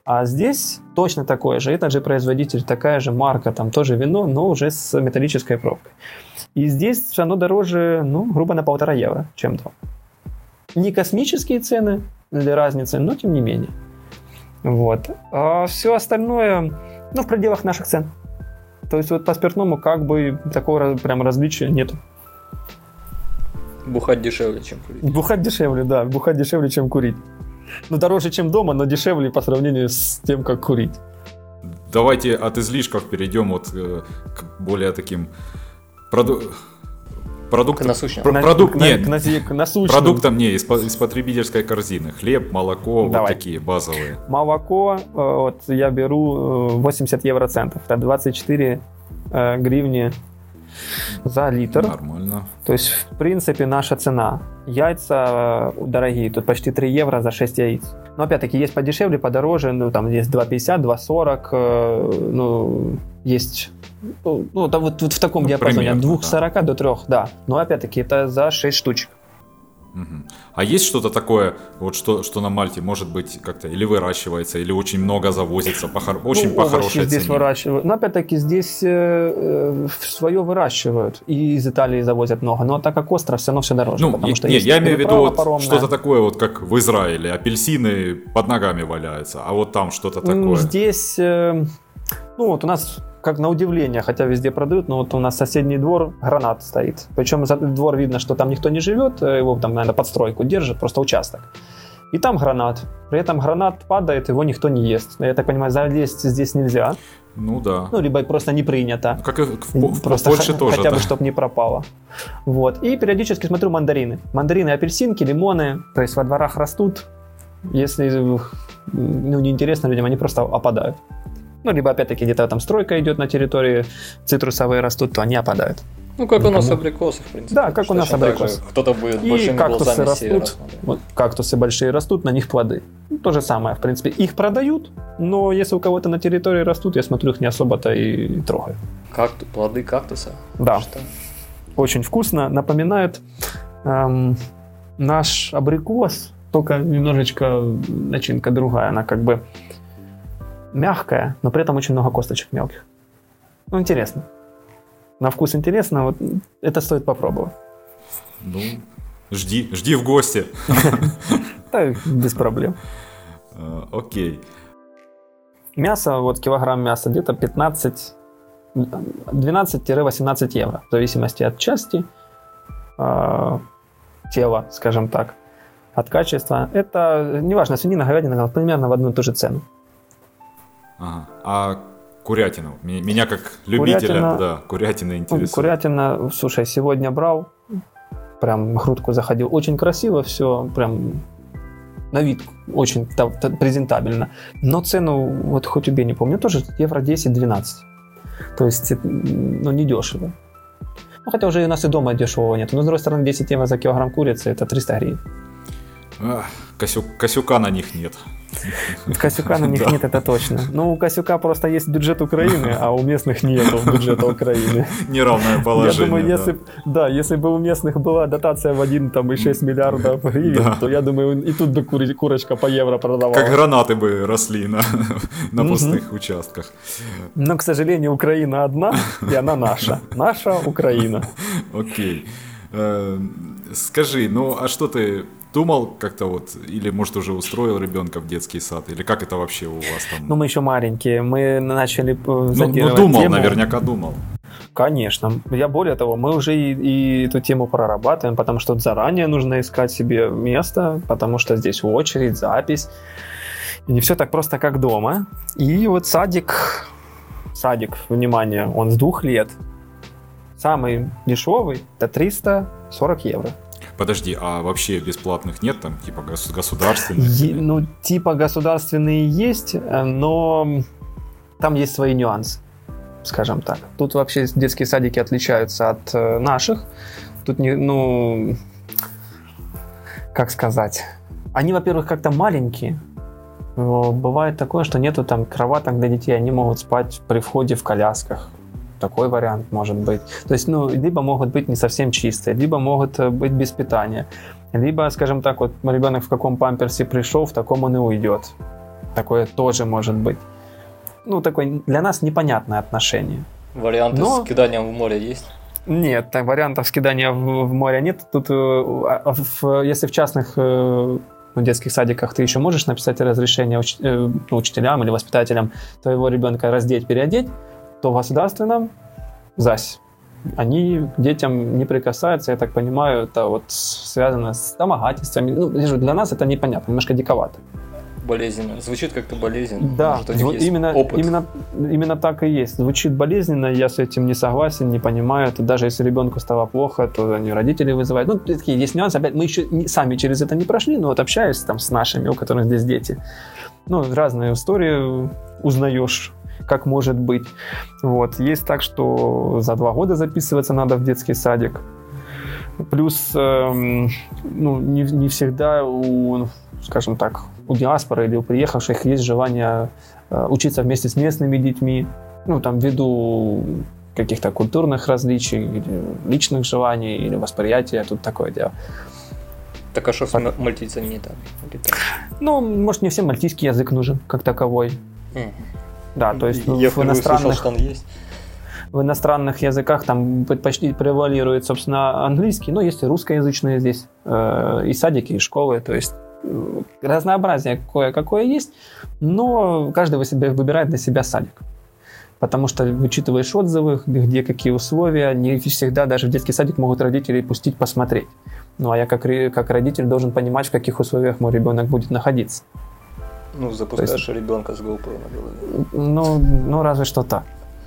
А здесь точно такое же, этот же производитель, такая же марка, там тоже вино, но уже с металлической пробкой. И здесь оно дороже, ну, грубо на полтора евро, чем то. Не космические цены для разницы, но тем не менее. Вот. А все остальное, ну, в пределах наших цен. То есть вот по спиртному как бы такого прям различия нет.
Бухать дешевле, чем курить.
Бухать дешевле, да, бухать дешевле, чем курить. Ну, дороже, чем дома, но дешевле по сравнению с тем, как курить.
Давайте от излишков перейдем вот э, к более таким проду... продуктам.
К насущным.
Про- продукт,
на-
нет,
к к насущным.
продуктам не, из, из потребительской корзины. Хлеб, молоко, вот
Давай.
такие базовые.
Молоко, э, вот я беру э, 80 евроцентов, это 24 э, гривни за литр.
Нормально.
То есть, в принципе, наша цена. Яйца дорогие, тут почти 3 евро за 6 яиц. Но опять-таки есть подешевле, подороже, ну там есть 2,50, 2,40, э, ну есть, ну ну, там вот, вот в таком
Ну,
диапазоне, от
примерно,
2,40 до 3, да. Но опять-таки это за 6 штучек.
А есть что-то такое, вот что, что на Мальте, может быть, как-то или выращивается, или очень много завозится, по хор- очень
Ну,
по хорошей
здесь
цене?
выращивают. Но опять-таки здесь э, свое выращивают. И из Италии завозят много. Но так как остров, все равно все дороже.
Ну,
потому что
не, я имею в виду вот
паромная.
что-то такое, вот как в Израиле, апельсины под ногами валяются, а вот там что-то такое.
Здесь, э, ну вот у нас, как на удивление, хотя везде продают, но вот у нас соседний двор гранат стоит. Причем за двор видно, что там никто не живет, э, его там, наверное, подстройку держит, просто участок. И там гранат. При этом гранат падает, его никто не ест. Я так понимаю, залезть здесь нельзя.
Ну да.
Ну, либо просто не принято.
Как и в, По- в
Просто
Польше
х-
тоже.
хотя
да.
бы, чтобы не пропало. Вот. И периодически смотрю мандарины. Мандарины, апельсинки, лимоны. То есть во дворах растут. Если ну, неинтересно людям, они просто опадают. Ну, либо опять-таки где-то там стройка идет на территории, цитрусовые растут, то они опадают.
Ну, как у нас абрикосы, в принципе.
Да, как у нас абрикосы.
Кто-то будет
и
большими
кактусы растут. Вот, кактусы большие растут, на них плоды. Ну, то же самое, в принципе. Их продают, но если у кого-то на территории растут, я смотрю, их не особо-то и трогаю.
Какту, плоды кактуса?
Да. Что? Очень вкусно. Напоминает эм, наш абрикос, только немножечко начинка другая. Она как бы мягкая, но при этом очень много косточек мелких. Ну, интересно. На вкус интересно, вот это стоит попробовать.
Ну, жди, жди в гости.
Да, без проблем.
Э, окей.
Мясо, вот килограмм мяса где-то 15 12-18 евро, в зависимости от части э, тела, скажем так, от качества. Это, неважно, свинина, говядина, примерно в одну и ту же цену.
Ага. А курятину? Меня как любителя, курятина, да, курятина интересует.
Курятина, слушай, сегодня брал, прям грудку заходил. Очень красиво все, прям на вид очень презентабельно. Но цену, вот хоть убей, не помню, тоже евро 10-12. То есть, ну, не дешево. Ну, хотя уже у нас и дома дешевого нет. Но, с другой стороны, 10 евро за килограмм курицы – это 300 гривен.
Ах, косю, косюка на них нет.
Косюка на них нет, это точно. Ну, у Косюка просто есть бюджет Украины, а у местных нет бюджета Украины.
Неравное положение.
Я думаю, если, да. если бы у местных была дотация в 1,6 миллиардов гривен, да. то я думаю, и тут бы курочка по евро продавалась.
Как гранаты бы росли на, на пустых участках.
Но, к сожалению, Украина одна, и она наша. Наша Украина.
Окей. Э, скажи, ну а что ты думал как-то вот, или может уже устроил ребенка в детский сад, или как это вообще у вас там?
Ну мы еще маленькие, мы начали
ну, ну думал, тему. наверняка думал.
Конечно. Я более того, мы уже и, и эту тему прорабатываем, потому что заранее нужно искать себе место, потому что здесь очередь, запись. И не все так просто, как дома. И вот садик, садик, внимание, он с двух лет. Самый дешевый – это 340 евро.
Подожди, а вообще бесплатных нет там, типа государственных?
ну, типа государственные есть, э, но там есть свои нюансы, скажем так. Тут вообще детские садики отличаются от э, наших. Тут не, ну, как сказать, они, во-первых, как-то маленькие. Бывает такое, что нету там кроваток для детей, они могут спать при входе в колясках такой вариант может быть. То есть, ну, либо могут быть не совсем чистые, либо могут э, быть без питания. Либо, скажем так, вот ребенок в каком памперсе пришел, в таком он и уйдет. Такое тоже может быть. Ну, такое для нас непонятное отношение.
Варианты Но... с киданием в море есть?
Нет, вариантов с киданием в, в море нет. Тут, э, а, в, если в частных э, ну, детских садиках ты еще можешь написать разрешение уч, учителям или воспитателям твоего ребенка раздеть, переодеть, то в государственном зась. Они детям не прикасаются, я так понимаю, это вот связано с домогательствами. Ну, для нас это непонятно, немножко диковато.
Болезненно. Звучит как-то болезненно.
Да, Может, именно, опыт. именно, именно так и есть. Звучит болезненно, я с этим не согласен, не понимаю. Это даже если ребенку стало плохо, то они родители вызывают. Ну, такие есть нюансы. Опять, мы еще не, сами через это не прошли, но вот общаюсь там с нашими, у которых здесь дети. Ну, разные истории узнаешь как может быть. Вот. Есть так, что за два года записываться надо в детский садик. Плюс, эм, ну, не, не всегда у, скажем так, у диаспоры или у приехавших есть желание э, учиться вместе с местными детьми, ну, там, ввиду каких-то культурных различий, личных желаний, или восприятия, тут такое дело.
Так а что с мальтийцами не так?
Ну, может, не всем мальтийский язык нужен, как таковой. Mm. Да, то есть Я в иностранных... Слышал, что он есть. В иностранных языках там почти превалирует, собственно, английский, но есть и русскоязычные здесь, э, и садики, и школы, то есть э, разнообразие кое-какое есть, но каждый себе выбирает для себя садик. Потому что вычитываешь отзывы, где какие условия, не всегда даже в детский садик могут родители пустить посмотреть. Ну а я как, как родитель должен понимать, в каких условиях мой ребенок будет находиться.
Ну, запускаешь есть... ребенка с GoPro на голове.
Ну, ну, разве что так.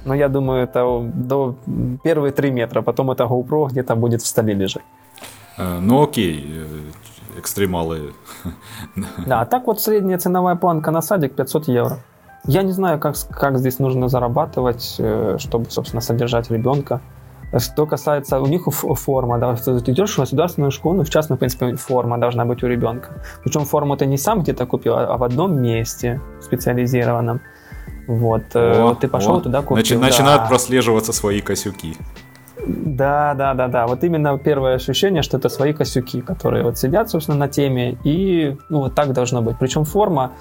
Но я думаю, это до первые три метра, потом это GoPro где-то будет в столе лежать.
Э, ну окей, экстремалы.
Да, а так вот средняя ценовая планка на садик 500 евро. Я не знаю, как, как здесь нужно зарабатывать, э, чтобы, собственно, содержать ребенка. Что касается у них форма, да, ты идешь в государственную школу, в частную, в принципе, форма должна быть у ребенка. Причем форму ты не сам где-то купил, а в одном месте специализированном. Вот, э, о, ты пошел о. туда купил.
Начи- да. Начинают прослеживаться свои косюки.
Да, да, да, да. Вот именно первое ощущение, что это свои косюки, которые вот сидят, собственно, на теме, и ну вот так должно быть. Причем форма,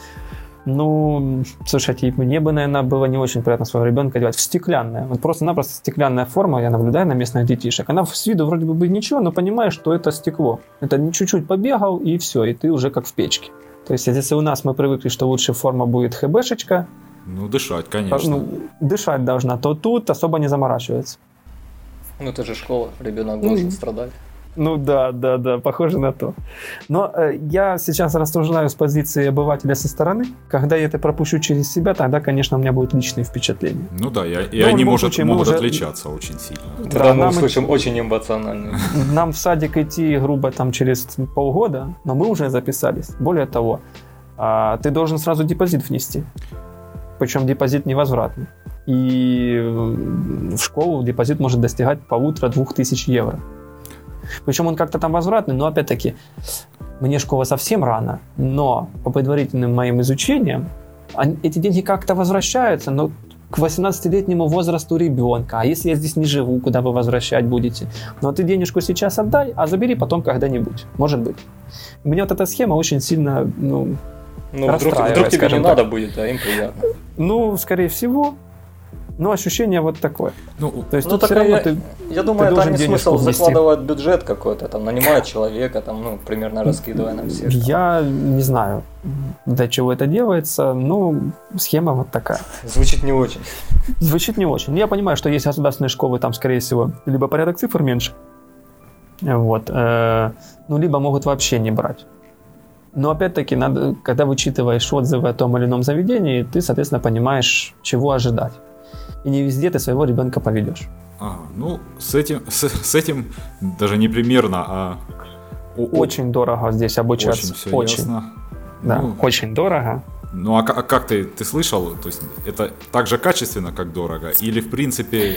ну, слушайте, мне бы, наверное, было не очень приятно своего ребенка одевать в стеклянное. Вот просто-напросто стеклянная форма, я наблюдаю на местных детишек. Она с виду вроде бы ничего, но понимаешь, что это стекло. Это чуть-чуть побегал, и все, и ты уже как в печке. То есть, если у нас мы привыкли, что лучше форма будет хбшечка,
ну, дышать, конечно. Ну,
дышать должна, то тут особо не заморачивается.
Ну, это же школа, ребенок должен ну, страдать.
Ну да, да, да, похоже на то. Но э, я сейчас рассуждаю с позиции обывателя со стороны. Когда я это пропущу через себя, тогда, конечно, у меня будут личные впечатления.
Ну да, я, и Но они может, случае, могут уже... отличаться очень сильно.
В да, данном случае очень эмоционально.
Нам в садик идти грубо там через полгода, но мы уже записались. Более того, а, ты должен сразу депозит внести. Причем депозит невозвратный. И в школу депозит может достигать полутора-двух тысяч евро. Причем он как-то там возвратный, но опять-таки, мне школа совсем рано, но по предварительным моим изучениям, эти деньги как-то возвращаются, но к 18-летнему возрасту ребенка. А если я здесь не живу, куда вы возвращать будете? Ну, ты денежку сейчас отдай, а забери потом когда-нибудь. Может быть. Мне вот эта схема очень сильно, ну,
ну, вдруг, вдруг тебе не так. надо будет, а им приятно.
Ну, скорее всего, но ощущение вот такое.
Ну, То есть ну, тут все равно я, ты, я думаю, ты это не смысл внести. закладывать бюджет какой-то, там, нанимать человека, там, ну, примерно раскидывая на всех.
Я не знаю, для чего это делается, но схема вот такая.
Звучит не очень.
Звучит не очень. Я понимаю, что есть государственные школы, там, скорее всего, либо порядок цифр меньше, вот, э, ну, либо могут вообще не брать. Но опять-таки, надо, когда вычитываешь отзывы о том или ином заведении, ты, соответственно, понимаешь, чего ожидать и не везде ты своего ребенка поведешь.
Ага, ну, с этим, с, с этим даже не примерно, а...
Очень дорого здесь обучаться.
Очень все очень. ясно.
Да, ну, очень дорого.
Ну а, а как ты, ты слышал, то есть это так же качественно, как дорого? Или в принципе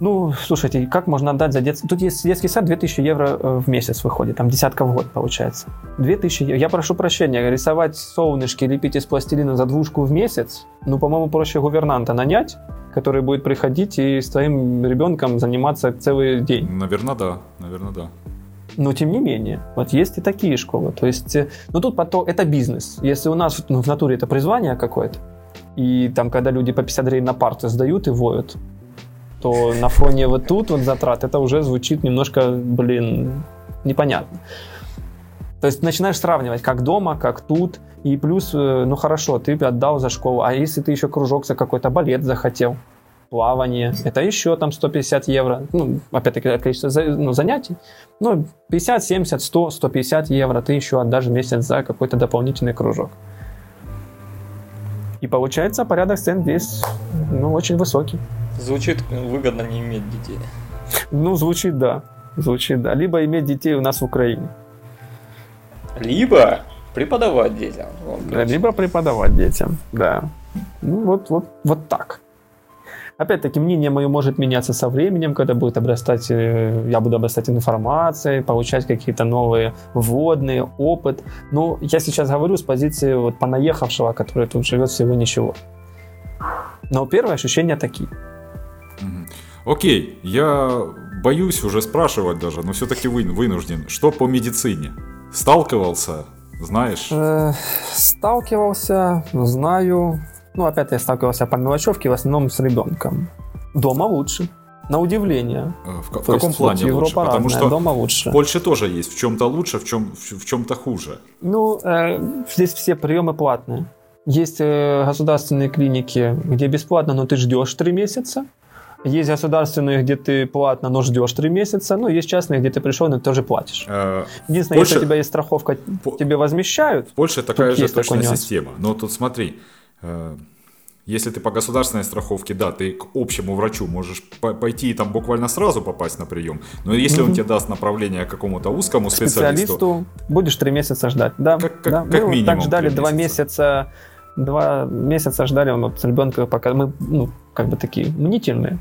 ну, слушайте, как можно отдать за детский... Тут есть детский сад, 2000 евро э, в месяц выходит, там десятка в год получается. 2000 евро. Я прошу прощения, рисовать солнышки, лепить из пластилина за двушку в месяц, ну, по-моему, проще гувернанта нанять, который будет приходить и с твоим ребенком заниматься целый день.
Наверное, да, наверное, да.
Но тем не менее, вот есть и такие школы. То есть, э, ну тут потом это бизнес. Если у нас ну, в натуре это призвание какое-то, и там, когда люди по 50 гривен на парты сдают и воют, то на фоне вот тут вот затрат это уже звучит немножко, блин, непонятно. То есть начинаешь сравнивать, как дома, как тут, и плюс, э, ну хорошо, ты отдал за школу, а если ты еще кружок за какой-то балет захотел, плавание, это еще там 150 евро, ну, опять-таки, количество ну, занятий, ну, 50, 70, 100, 150 евро ты еще отдашь в месяц за какой-то дополнительный кружок. И получается порядок цен здесь, ну, очень высокий.
Звучит выгодно не иметь детей.
Ну, звучит, да. Звучит, да. Либо иметь детей у нас в Украине.
Либо преподавать детям.
Да, либо преподавать детям, да. Ну, вот, вот, вот так. Опять-таки, мнение мое может меняться со временем, когда будет обрастать, э, я буду обрастать информацией, получать какие-то новые вводные, опыт. Но я сейчас говорю с позиции вот понаехавшего, который тут живет всего ничего. Но первые ощущения такие.
Окей, я боюсь уже спрашивать даже, но все-таки вы, вынужден. Что по медицине? Сталкивался, знаешь? Э,
сталкивался, знаю. Ну, опять я сталкивался по мелочевке, в основном с ребенком. Дома лучше. На удивление.
Э, в, в каком есть, плане вот, лучше?
Потому разная, что дома лучше.
В Польше тоже есть. В чем-то лучше, в, чем, в, в чем-то хуже.
Ну, э, здесь все приемы платные. Есть э, государственные клиники, где бесплатно, но ты ждешь три месяца. Есть государственные, где ты платно, но ждешь три месяца. Ну, есть частные, где ты пришел, но ты тоже платишь. Э, Единственное, Польша... если у тебя есть страховка, по... тебе возмещают.
В Польше такая же точная система. Но тут смотри, э, Если ты по государственной страховке, да, ты к общему врачу можешь пойти и там буквально сразу попасть на прием. Но если угу. он тебе даст направление к какому-то узкому специалисту...
специалисту будешь три месяца ждать. Да,
как, как,
да.
как мы минимум
так ждали два месяца. Два месяца ждали вот ребенка, пока мы, ну, как бы такие мнительные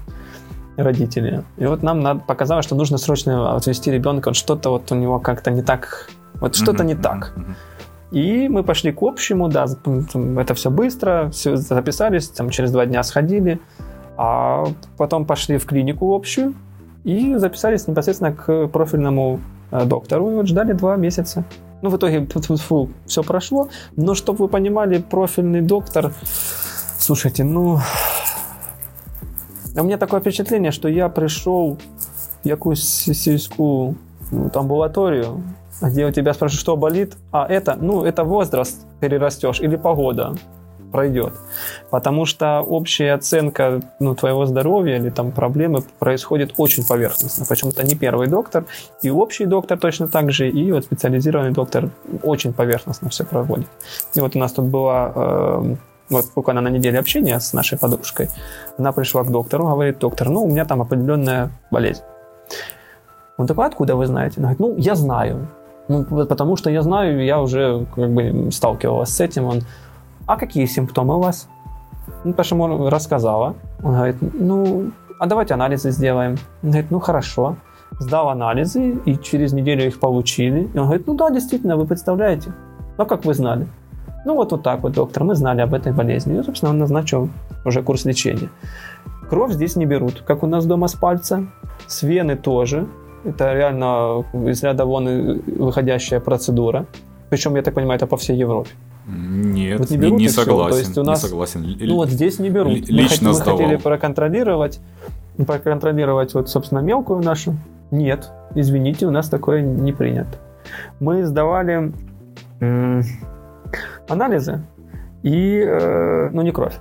родители. И вот нам надо, показалось, что нужно срочно отвести ребенка, вот что-то вот у него как-то не так, вот что-то не так. И мы пошли к общему, да, это все быстро, все записались, там через два дня сходили, а потом пошли в клинику общую и записались непосредственно к профильному э, доктору, и вот ждали два месяца. Ну, в итоге фу, все прошло, но чтобы вы понимали, профильный доктор, слушайте, ну, у меня такое впечатление, что я пришел в якусь сельскую ну, амбулаторию, где у тебя спрашивают, что болит, а это, ну, это возраст перерастешь или погода пройдет. Потому что общая оценка ну, твоего здоровья или там проблемы происходит очень поверхностно. Почему-то не первый доктор, и общий доктор точно так же, и вот специализированный доктор очень поверхностно все проводит. И вот у нас тут была э, вот буквально на неделе общения с нашей подружкой, она пришла к доктору, говорит, доктор, ну, у меня там определенная болезнь. Он такой, откуда вы знаете? Она говорит, ну, я знаю. Ну, потому что я знаю, я уже как бы сталкивалась с этим. Он, а какие симптомы у вас? Ну, ему рассказала. Он говорит, ну, а давайте анализы сделаем. Он говорит, ну, хорошо. Сдал анализы, и через неделю их получили. И он говорит, ну да, действительно, вы представляете. Ну, как вы знали? Ну, вот, вот так вот, доктор, мы знали об этой болезни. И, собственно, он назначил уже курс лечения. Кровь здесь не берут, как у нас дома с пальца. С вены тоже. Это реально из ряда вон выходящая процедура. Причем, я так понимаю, это по всей Европе.
Нет, вот не, берут, не, не согласен. То есть у нас, не согласен.
Ну вот здесь не берут.
Л- лично
мы, мы хотели проконтролировать, проконтролировать вот, собственно, мелкую нашу. Нет, извините, у нас такое не принято. Мы сдавали м- анализы и, э, ну не кровь.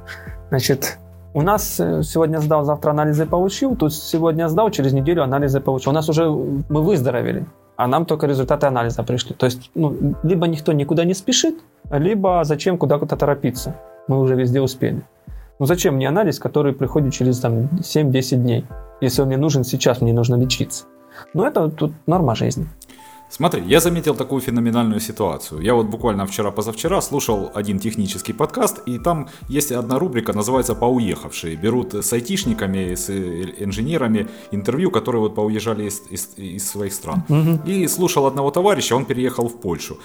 Значит, у нас э, сегодня сдал, завтра анализы получил, тут сегодня сдал, через неделю анализы получил. У нас уже мы выздоровели, а нам только результаты анализа пришли. То есть, ну, либо никто никуда не спешит, либо зачем куда-то торопиться. Мы уже везде успели. Ну зачем мне анализ, который приходит через там, 7-10 дней, если он мне нужен сейчас, мне нужно лечиться. Ну это тут норма жизни.
Смотри, я заметил такую феноменальную ситуацию. Я вот буквально вчера-позавчера слушал один технический подкаст, и там есть одна рубрика, называется «Поуехавшие». Берут с айтишниками, с инженерами интервью, которые вот поуезжали из, из, из своих стран. Угу. И слушал одного товарища, он переехал в Польшу.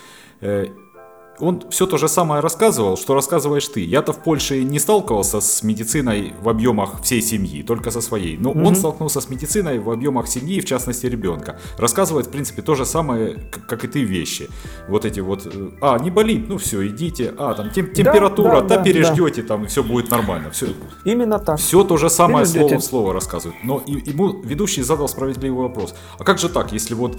Он все то же самое рассказывал, что рассказываешь ты. Я-то в Польше не сталкивался с медициной в объемах всей семьи, только со своей. Но mm-hmm. он столкнулся с медициной в объемах семьи, в частности ребенка. Рассказывает, в принципе, то же самое, как и ты, вещи. Вот эти вот, э, а, не болит, ну все, идите, а, там тем, температура, да, да, да переждете, да. там все будет нормально. Все.
Именно так.
Все то же самое Переждете. слово в слово рассказывает. Но ему ведущий задал справедливый вопрос. А как же так, если вот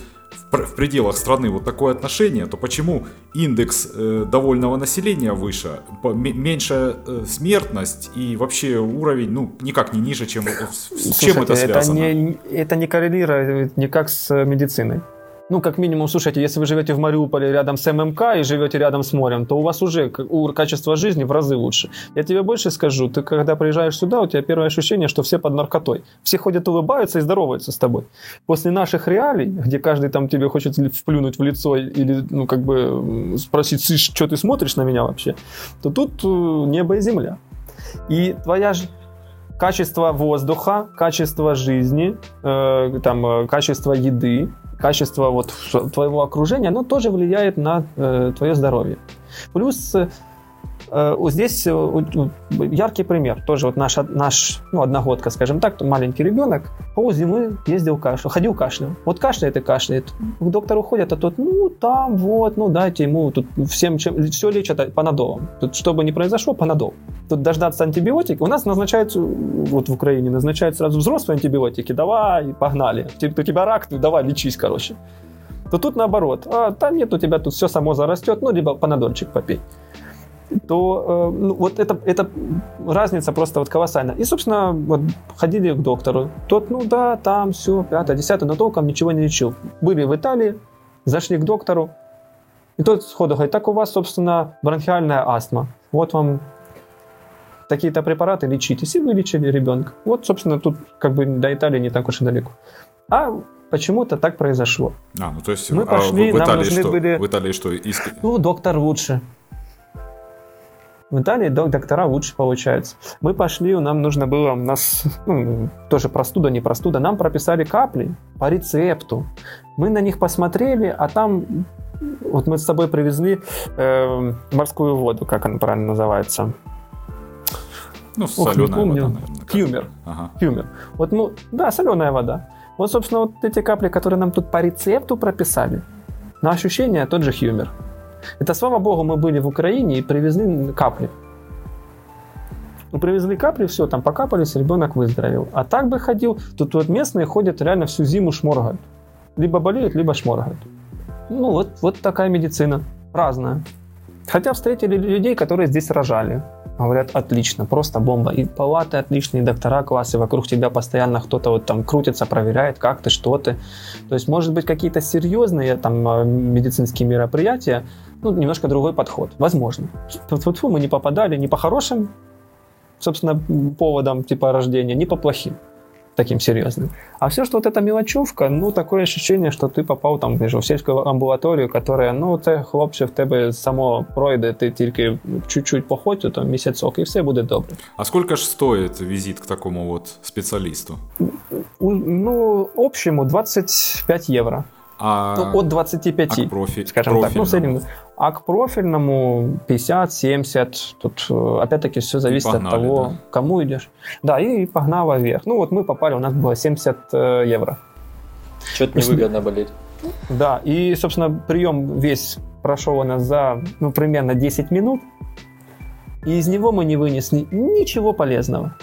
в, в пределах страны вот такое отношение, то почему индекс Э, довольного населения выше, меньшая э, смертность и вообще уровень, ну, никак не ниже, чем с
Слушайте, чем это связано. Это не, это не коррелирует никак с медициной. Ну, как минимум, слушайте, если вы живете в Мариуполе рядом с ММК и живете рядом с морем, то у вас уже качество жизни в разы лучше. Я тебе больше скажу, ты когда приезжаешь сюда, у тебя первое ощущение, что все под наркотой. Все ходят, улыбаются и здороваются с тобой. После наших реалий, где каждый там тебе хочет вплюнуть в лицо или, ну, как бы спросить, Сыш, что ты смотришь на меня вообще, то тут э, небо и земля. И твоя же качество воздуха, качество жизни, э, там, э, качество еды, качество вот твоего окружения, оно тоже влияет на э, твое здоровье. Плюс э, вот здесь э, яркий пример. Тоже вот наш, наш ну, одногодка, скажем так, маленький ребенок, по зимы ездил кашлял, ходил кашлял. Вот кашляет и кашляет. К доктору ходят, а тот, ну, там, вот, ну, дайте ему, тут всем, чем, все лечат панадолом. Тут, чтобы не произошло, панадол. Тут дождаться антибиотик. У нас назначают, вот в Украине, назначают сразу взрослые антибиотики. Давай, погнали. У тебя рак, давай, лечись, короче. То тут наоборот. А, да нет, у тебя тут все само зарастет, ну, либо панадольчик попей то э, ну, вот это, это разница просто вот колоссальная. И, собственно, вот ходили к доктору. Тот, ну да, там все, пятое, десятое, но толком ничего не лечил. Были в Италии, зашли к доктору, и тот сходу говорит, так у вас, собственно, бронхиальная астма. Вот вам такие-то препараты, лечитесь, и вылечили ребенка. Вот, собственно, тут как бы до Италии не так уж и далеко. А почему-то так произошло.
А, ну то есть
Мы
а
пошли,
в
нам
Италии
нужны
что?
были-
В Италии что? иск-
Ну, доктор лучше. В Италии док- доктора лучше получается. Мы пошли, нам нужно было, у нас ну, тоже простуда, не простуда, нам прописали капли по рецепту. Мы на них посмотрели, а там вот мы с собой привезли э, морскую воду, как она правильно называется,
Ну,
Ох, не
соленая
помню.
вода, наверное.
Кьюмер.
Ага.
Кьюмер. Вот, ну, да, соленая вода. Вот, собственно, вот эти капли, которые нам тут по рецепту прописали, на ощущение тот же Хьюмер. Это, слава богу, мы были в Украине и привезли капли. Мы привезли капли, все, там покапались, ребенок выздоровел. А так бы ходил, тут вот местные ходят реально всю зиму шморгают. Либо болеют, либо шморгают. Ну, вот, вот такая медицина. Разная. Хотя встретили людей, которые здесь рожали. Говорят, отлично, просто бомба. И палаты отличные, и доктора классы, вокруг тебя постоянно кто-то вот там крутится, проверяет, как ты, что ты. То есть, может быть, какие-то серьезные там э, медицинские мероприятия, ну, немножко другой подход. Возможно. Тут мы не попадали ни по хорошим, собственно, поводам типа рождения, ни по плохим таким серьезным. А все, что вот эта мелочевка, ну, такое ощущение, что ты попав там знаєш, у сільську амбулаторію, которая, ну, це хлопче в тебе само пройде, ти тільки чуть-чуть походь, то місяцок, і все буде добре.
А сколько ж стоит визит к такому вот специалисту?
У- Ну, общему 25 євро.
А,
Ну, от 25.
а к профи-
скажем так. Ну, среднем. А к профильному 50-70. Тут, э, опять-таки, все зависит
погнали,
от того,
да.
кому идешь. Да, и погнало вверх. Ну, вот мы попали, у нас было 70 э, евро.
Что-то невыгодно болеть.
Да, и, собственно, прием весь прошел у нас за, ну, примерно 10 минут. И из него мы не вынесли ничего полезного.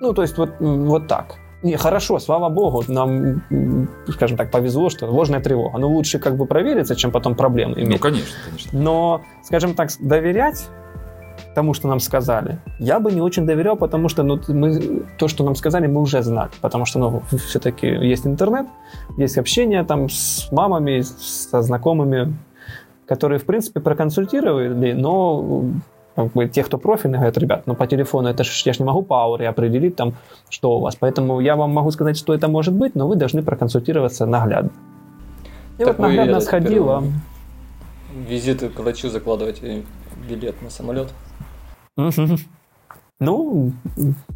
Ну, то есть вот, вот так. Не, хорошо, слава богу, нам, скажем так, повезло, что ложная тревога. Но лучше как бы провериться, чем потом проблемы
Ну,
иметь.
конечно, конечно.
Но, скажем так, доверять тому, что нам сказали, я бы не очень доверял, потому что ну, мы, то, что нам сказали, мы уже знали. Потому что ну, все-таки есть интернет, есть общение там с мамами, со знакомыми, которые, в принципе, проконсультировали, но как бы, те, кто профильный, говорят, ребят, ну по телефону это ж, я же не могу по ауре определить там, что у вас. Поэтому я вам могу сказать, что это может быть, но вы должны проконсультироваться наглядно. И
Так
вот наглядно сходила.
Визиты к врачу закладываете билет на самолет.
Ну,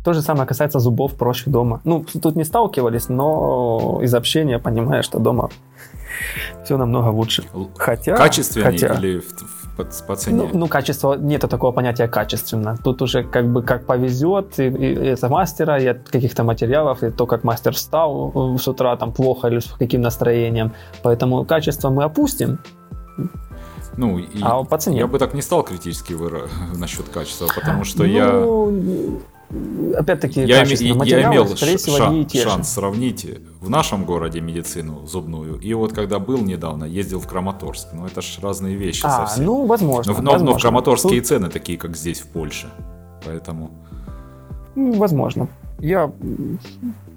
то же самое касается зубов проще дома. Ну, тут не сталкивались, но из общения понимаю, что дома все намного лучше. Хотя...
Качественнее
хотя-
или в- в- по, по цене?
Ну, ну, качество, нету такого понятия качественно. Тут уже как бы как повезет, и, и- и это мастера, и от каких-то материалов, и то, как мастер встал э, с утра, там, плохо или с каким настроением. Поэтому качество мы опустим,
Ну, и
а по цене.
я бы так не стал критически выра- насчет качества, потому что я,
Ну, опять-таки,
я, име-
качество
я имел
скорее всего, и же.
шанс сравнить в нашем городе медицину зубную, и вот когда был недавно, ездил в Краматорск. Ну, это ж разные вещи
А,
совсем.
ну, возможно.
но, в- но- но в
возможно.
Краматорске и
Тут,
цены такие, как здесь, в Польше. Поэтому...
возможно. Я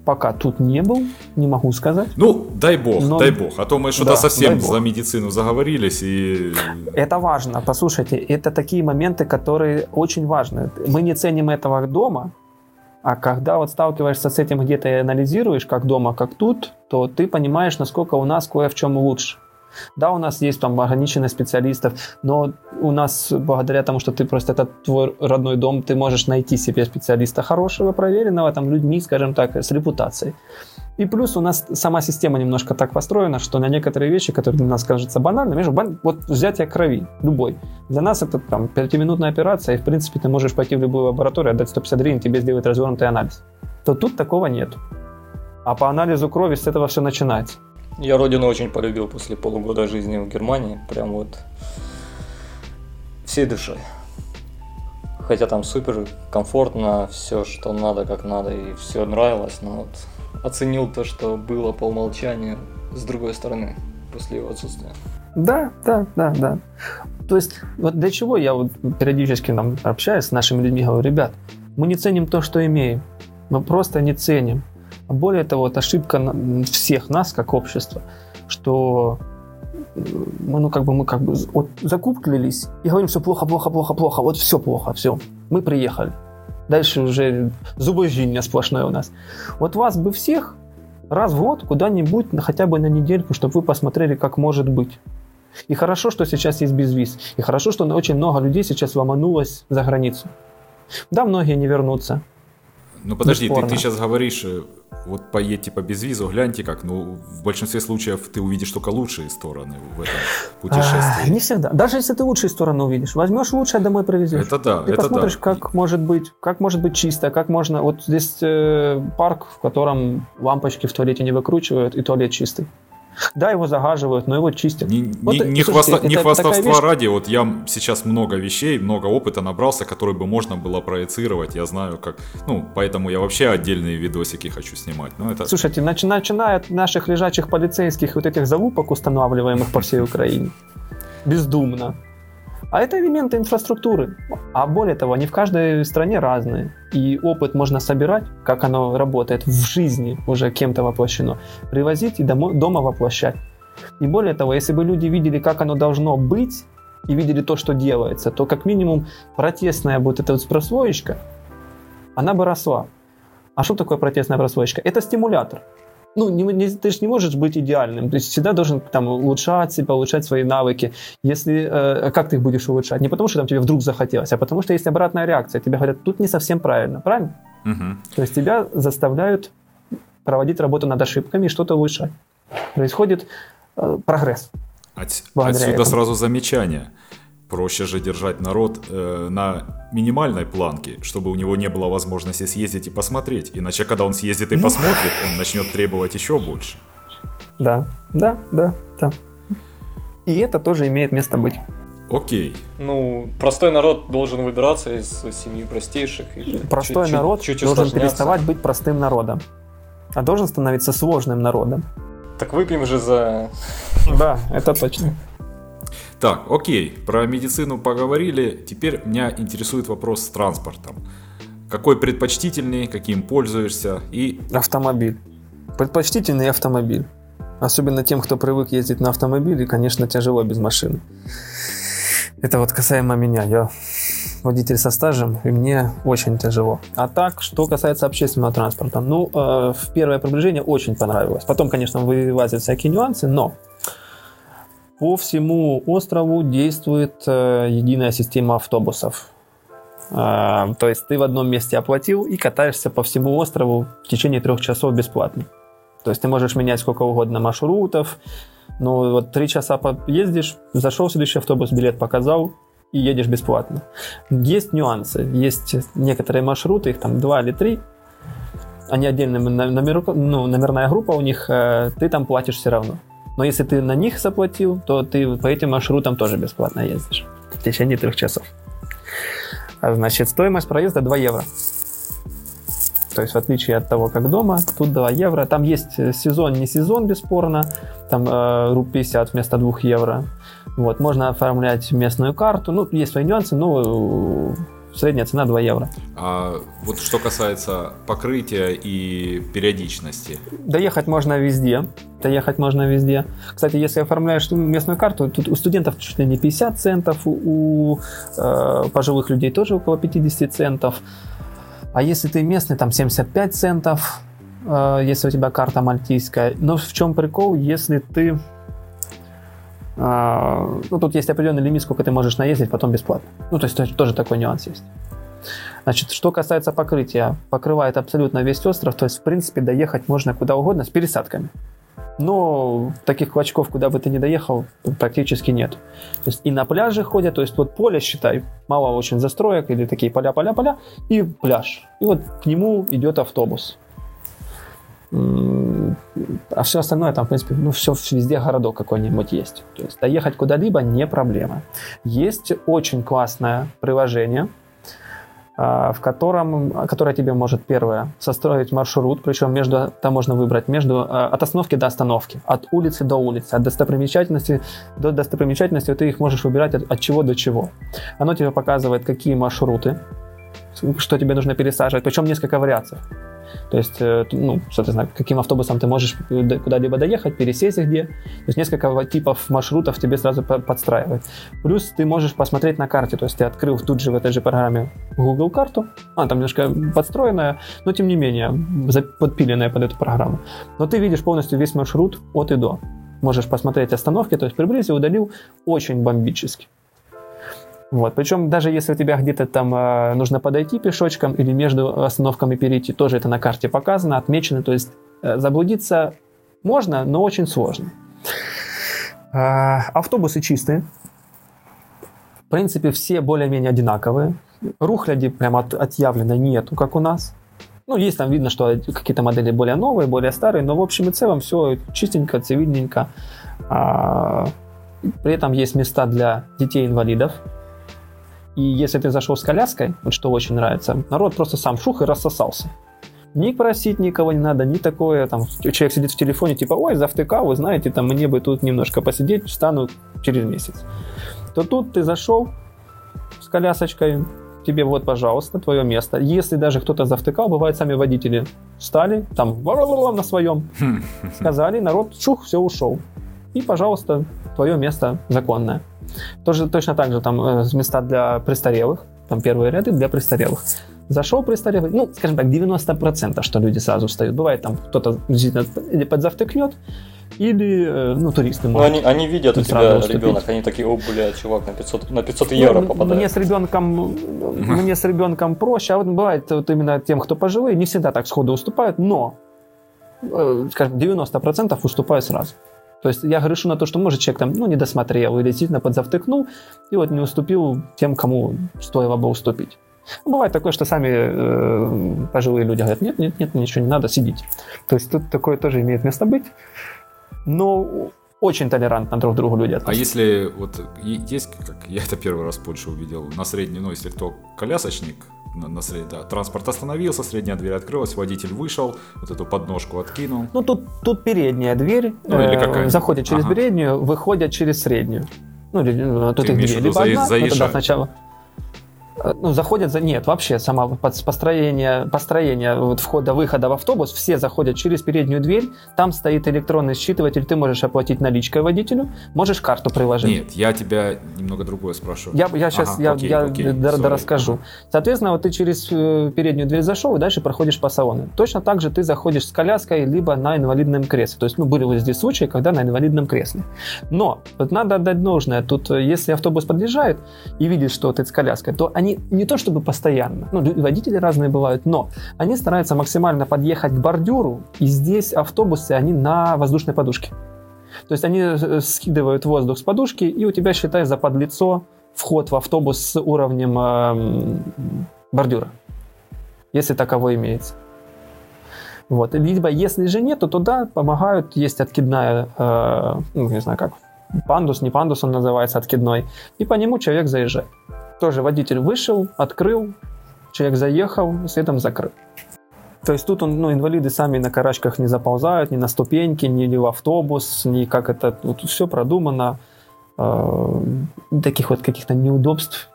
пока тут не был, не могу сказать.
Ну, дай бог,
Но-
дай бог. А то мы что-то
Да,
совсем за медицину заговорились и...
Это важно. Послушайте, это такие моменты, которые очень важны. Мы не ценим этого дома, а когда вот сталкиваешься с этим где-то и анализируешь, как дома, как тут, то ты понимаешь, насколько у нас кое в чем лучше. Да, у нас есть там ограниченность специалистов, но у нас, благодаря тому, что ты просто это твой родной дом, ты можешь найти себе специалиста хорошего, проверенного, там, людьми, скажем так, с репутацией. И плюс у нас сама система немножко так построена, что на некоторые вещи, которые для нас кажутся банальными, вот взятие крови, любой. Для нас это там пятиминутная операция, и в принципе ты можешь пойти в любую лабораторию, отдать 150 гривен, тебе сделают развернутый анализ. То тут такого нет. А по анализу крови с этого все начинается.
Я родину очень полюбил после полугода жизни в Германии. Прям вот всей душой. Хотя там супер комфортно, все, что надо, как надо, и все нравилось, но вот оценил то, что было по умолчанию с другой стороны после его отсутствия.
Да, да, да, да. То есть, вот для чего я вот периодически нам общаюсь с нашими людьми, говорю, ребят, мы не ценим то, что имеем. Мы просто не ценим. А более того, вот ошибка всех нас, как общества, что э, мы, ну, как бы, мы как бы вот закуплились и говорим, все плохо, плохо, плохо, плохо, вот все плохо, все. Мы приехали. Дальше уже зубожіння сплошное у нас. Вот вас бы всех раз в год куда-нибудь, хотя бы на недельку, чтобы вы посмотрели, как может быть. И хорошо, что сейчас есть безвиз. И хорошо, что очень много людей сейчас ломанулось за границу. Да, многие не вернутся.
Ну подожди, ты, ты сейчас говоришь, э, вот поедьте по безвизу, гляньте как. Ну, в большинстве случаев ты увидишь только лучшие стороны в этом путешествии.
А, не всегда. Даже если ты лучшие стороны увидишь, возьмешь лучшее домой привезешь.
Это да.
Ты
это
посмотришь,
да.
как может быть, как может быть чисто, как можно. Вот здесь э, парк, в котором лампочки в туалете не выкручивают и туалет чистый. Да, его загаживают, но его чистят.
Не, вот, не, не, слушайте, хвоста, не хвастовства вещь... ради, вот я сейчас много вещей, много опыта набрался, которые бы можно было проецировать. Я знаю, как. Ну, поэтому я вообще отдельные видосики хочу снимать. Но это...
Слушайте, начи- начиная от наших лежачих полицейских вот этих залупок, устанавливаемых по всей Украине, бездумно. А это элементы инфраструктуры. А более того, они в каждой стране разные. И опыт можно собирать, как оно работает в жизни, уже кем-то воплощено, привозить и домо, дома воплощать. И более того, если бы люди видели, как оно должно быть, и видели то, что делается, то как минимум протестная вот эта вот прослоечка, она бы росла. А что такое протестная прослоечка? Это стимулятор ну, не, не, ты же не можешь быть идеальным. То есть всегда должен там улучшать себя, улучшать свои навыки. Если, э, как ты их будешь улучшать? Не потому, что там тебе вдруг захотелось, а потому, что есть обратная реакция. Тебе говорят, тут не совсем правильно. Правильно?
Угу.
То есть тебя заставляют проводить работу над ошибками и что-то улучшать. Происходит э, прогресс.
От, отсюда этому. сразу замечание проще же держать народ э, на минимальной планке, чтобы у него не было возможности съездить и посмотреть. Иначе, когда он съездит и ну. посмотрит, он начнет требовать еще больше.
Да, да, да, да. И это тоже имеет место быть.
Окей.
Ну, простой народ должен выбираться из семьи простейших. И
простой чуть, народ чуть, чуть должен переставать быть простым народом, а должен становиться сложным народом.
Так выпьем же за...
Да, это точно.
Так, окей, про медицину поговорили. Теперь меня интересует вопрос с транспортом. Какой предпочтительный, каким пользуешься и...
Автомобиль. Предпочтительный автомобиль. Особенно тем, кто привык ездить на автомобиле, конечно, тяжело без машины. Это вот касаемо меня. Я водитель со стажем, и мне очень тяжело. А так, что касается общественного транспорта. Ну, э, в первое приближение очень понравилось. Потом, конечно, вылазят всякие нюансы, но по всему острову действует э, единая система автобусов. Э, то есть ты в одном месте оплатил и катаешься по всему острову в течение трех часов бесплатно. То есть ты можешь менять сколько угодно маршрутов. Ну вот три часа ездишь, зашел в следующий автобус, билет показал, и едешь бесплатно. Есть нюансы. Есть некоторые маршруты, их там два или три. Они отдельная номер, ну, номерная группа у них, э, ты там платишь все равно. Но если ты на них заплатил, то ты по этим маршрутам тоже бесплатно ездишь в течение трех часов. А значит, стоимость проезда 2 евро. То есть в отличие от того, как дома, тут 2 евро. Там есть сезон, не сезон, бесспорно. Там э, руб 50 вместо 2 евро. Вот, можно оформлять местную карту. Ну, есть свои нюансы, но Средняя цена 2 евро.
А вот что касается покрытия и периодичности?
Доехать можно везде. Доехать можно везде. Кстати, если оформляешь местную карту, тут у студентов чуть ли не 50 центов, у э, пожилых людей тоже около 50 центов. А если ты местный, там 75 центов, э, если у тебя карта мальтийская. Но в чем прикол, если ты ну, тут есть определенный лимит, сколько ты можешь наездить, потом бесплатно. Ну, то есть тоже такой нюанс есть. Значит, что касается покрытия, покрывает абсолютно весь остров, то есть, в принципе, доехать можно куда угодно с пересадками. Но таких клочков, куда бы ты ни доехал, практически нет. То есть и на пляже ходят, то есть вот поле, считай, мало очень застроек или такие поля-поля-поля, и пляж. И вот к нему идет автобус. А все остальное там, в принципе, ну, все везде городок какой-нибудь есть. То есть доехать куда-либо не проблема. Есть очень классное приложение, а, в котором, которое тебе может, первое, состроить маршрут, причем между, там можно выбрать между, а, от остановки до остановки, от улицы до улицы, от достопримечательности до достопримечательности, ты их можешь выбирать от, от чего до чего. Оно тебе показывает, какие маршруты что тебе нужно пересаживать, причем несколько вариаций. То есть, э, ну, соответственно, каким автобусом ты можешь куда-либо доехать, пересесть где. То есть несколько типов маршрутов тебе сразу подстраивают. Плюс ты можешь посмотреть на карте. То есть ты открыл тут же в этой же программе Google карту. Она там немножко подстроенная, но тем не менее подпиленная под эту программу. Но ты видишь полностью весь маршрут от и до. Можешь посмотреть остановки, то есть приблизил, удалил очень бомбически. Вот. Причем даже если у тебя где-то там э, нужно подойти пешочком или между остановками перейти, тоже это на карте показано, отмечено. То есть э, заблудиться можно, но очень сложно. Э, автобусы чистые. В принципе, все более-менее одинаковые. Рухляди прям от, отъявленно нету, как у нас. Ну, есть там видно, что какие-то модели более новые, более старые, но в общем и целом все чистенько, цивильненько. А, при этом есть места для детей-инвалидов, и если ты зашел с коляской, вот что очень нравится, народ просто сам шух и рассосался. Ни просить никого не надо, ни такое, там, человек сидит в телефоне, типа, ой, завтыкал, вы знаете, там, мне бы тут немножко посидеть, встану через месяц. То тут ты зашел с колясочкой, тебе вот, пожалуйста, твое место. Если даже кто-то завтыкал, бывает, сами водители встали, там, на своем, сказали, народ, шух, все, ушел. И, пожалуйста, твое место законное. Тоже, точно так же там э, места для престарелых, там первые ряды для престарелых. Зашел престарелый, ну, скажем так, 90%, что люди сразу встают. Бывает там кто-то или подзавтыкнет, или, э, ну, туристы
Ну, они, они видят у тебя ребенок, они такие, о, бля, чувак, на 500, на 500 евро ну, попадает.
Мне с ребенком, мне с ребенком проще, а вот бывает вот именно тем, кто пожилые, не всегда так сходу уступают, но, э, скажем, 90% уступают сразу. То есть я грешу на то, что, может, человек там, ну, не досмотрел или действительно подзавтыкнул, и вот не уступил тем, кому стоило бы уступить. Ну, бывает такое, что сами э, пожилые люди говорят, нет, нет, нет, ничего не надо, сидеть. То есть тут такое тоже имеет место быть. Но очень толерантно друг к другу люди
относятся. А если вот есть, как я это первый раз в Польше увидел, на средний, ну, если кто колясочник, на, на сред... да, транспорт остановился, средняя дверь открылась, водитель вышел, вот эту подножку откинул.
Ну, тут, тут передняя дверь, ну, или какая заходят через ага. переднюю, выходят через среднюю. Ну, э, тут Ты их две, либо одна, ну, тогда сначала Э, ну, заходят за... Нет, вообще, само построение, построение вот входа-выхода в автобус, все заходят через переднюю дверь, там стоит электронный считыватель, ты можешь оплатить наличкой водителю, можешь карту приложить.
Нет, я тебя немного другое спрашиваю.
Я, я сейчас, ага, я, окей, я окей, да расскажу. Соответственно, вот ты через э, переднюю дверь зашел и дальше проходишь по салону. Точно так же ты заходишь с коляской, либо на инвалидном кресле. То есть, ну, были вот здесь случаи, когда на инвалидном кресле. Но, вот надо отдать должное, тут, э, если автобус подъезжает и видит, что ты с коляской, то они не то чтобы постоянно, ну, водители разные бывают, но они стараются максимально подъехать к бордюру, и здесь автобусы, они на воздушной подушке. То есть они э, скидывают воздух с подушки, и у тебя, считай, за подлицо вход в автобус с уровнем э, бордюра, если таковой имеется. Вот. Либо, если же нет, то туда помогают, есть откидная, э, ну, не знаю как, пандус, не пандус он называется, откидной, и по нему человек заезжает. Тоже водитель вышел, открыл, человек заехал, следом закрыл. То есть тут он, ну, инвалиды сами на карачках не заползают, ни на ступеньки, ни в автобус, ни как это, тут все продумано. Э, таких вот каких-то неудобств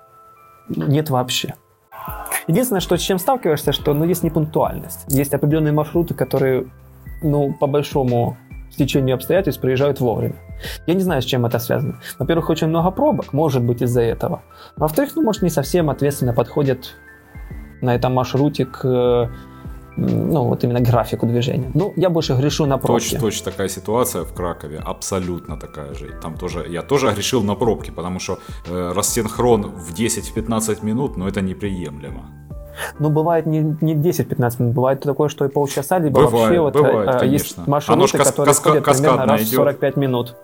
нет вообще. Единственное, что с чем сталкиваешься, что ну, есть непунктуальность. Есть определенные маршруты, которые, ну, по большому стечению обстоятельств приезжают вовремя. Я не знаю, с чем это связано. Во-первых, очень много пробок, может быть, из-за этого. Во-вторых, ну, может, не совсем ответственно подходят на этом маршруте к ну, вот именно графику движения. Ну, я больше грешу на пробки.
Точно, точно такая ситуация в Кракове, абсолютно такая же. Там тоже, я тоже грешил на пробки, потому что э, рассинхрон в 10-15 минут, но это неприемлемо.
Ну, бывает не, не 10-15 минут, бывает такое, что и полчаса, либо
бывает,
вообще вот
бывает,
э, есть маршруты, кас- которые кас- ходят примерно раз в 45 минут.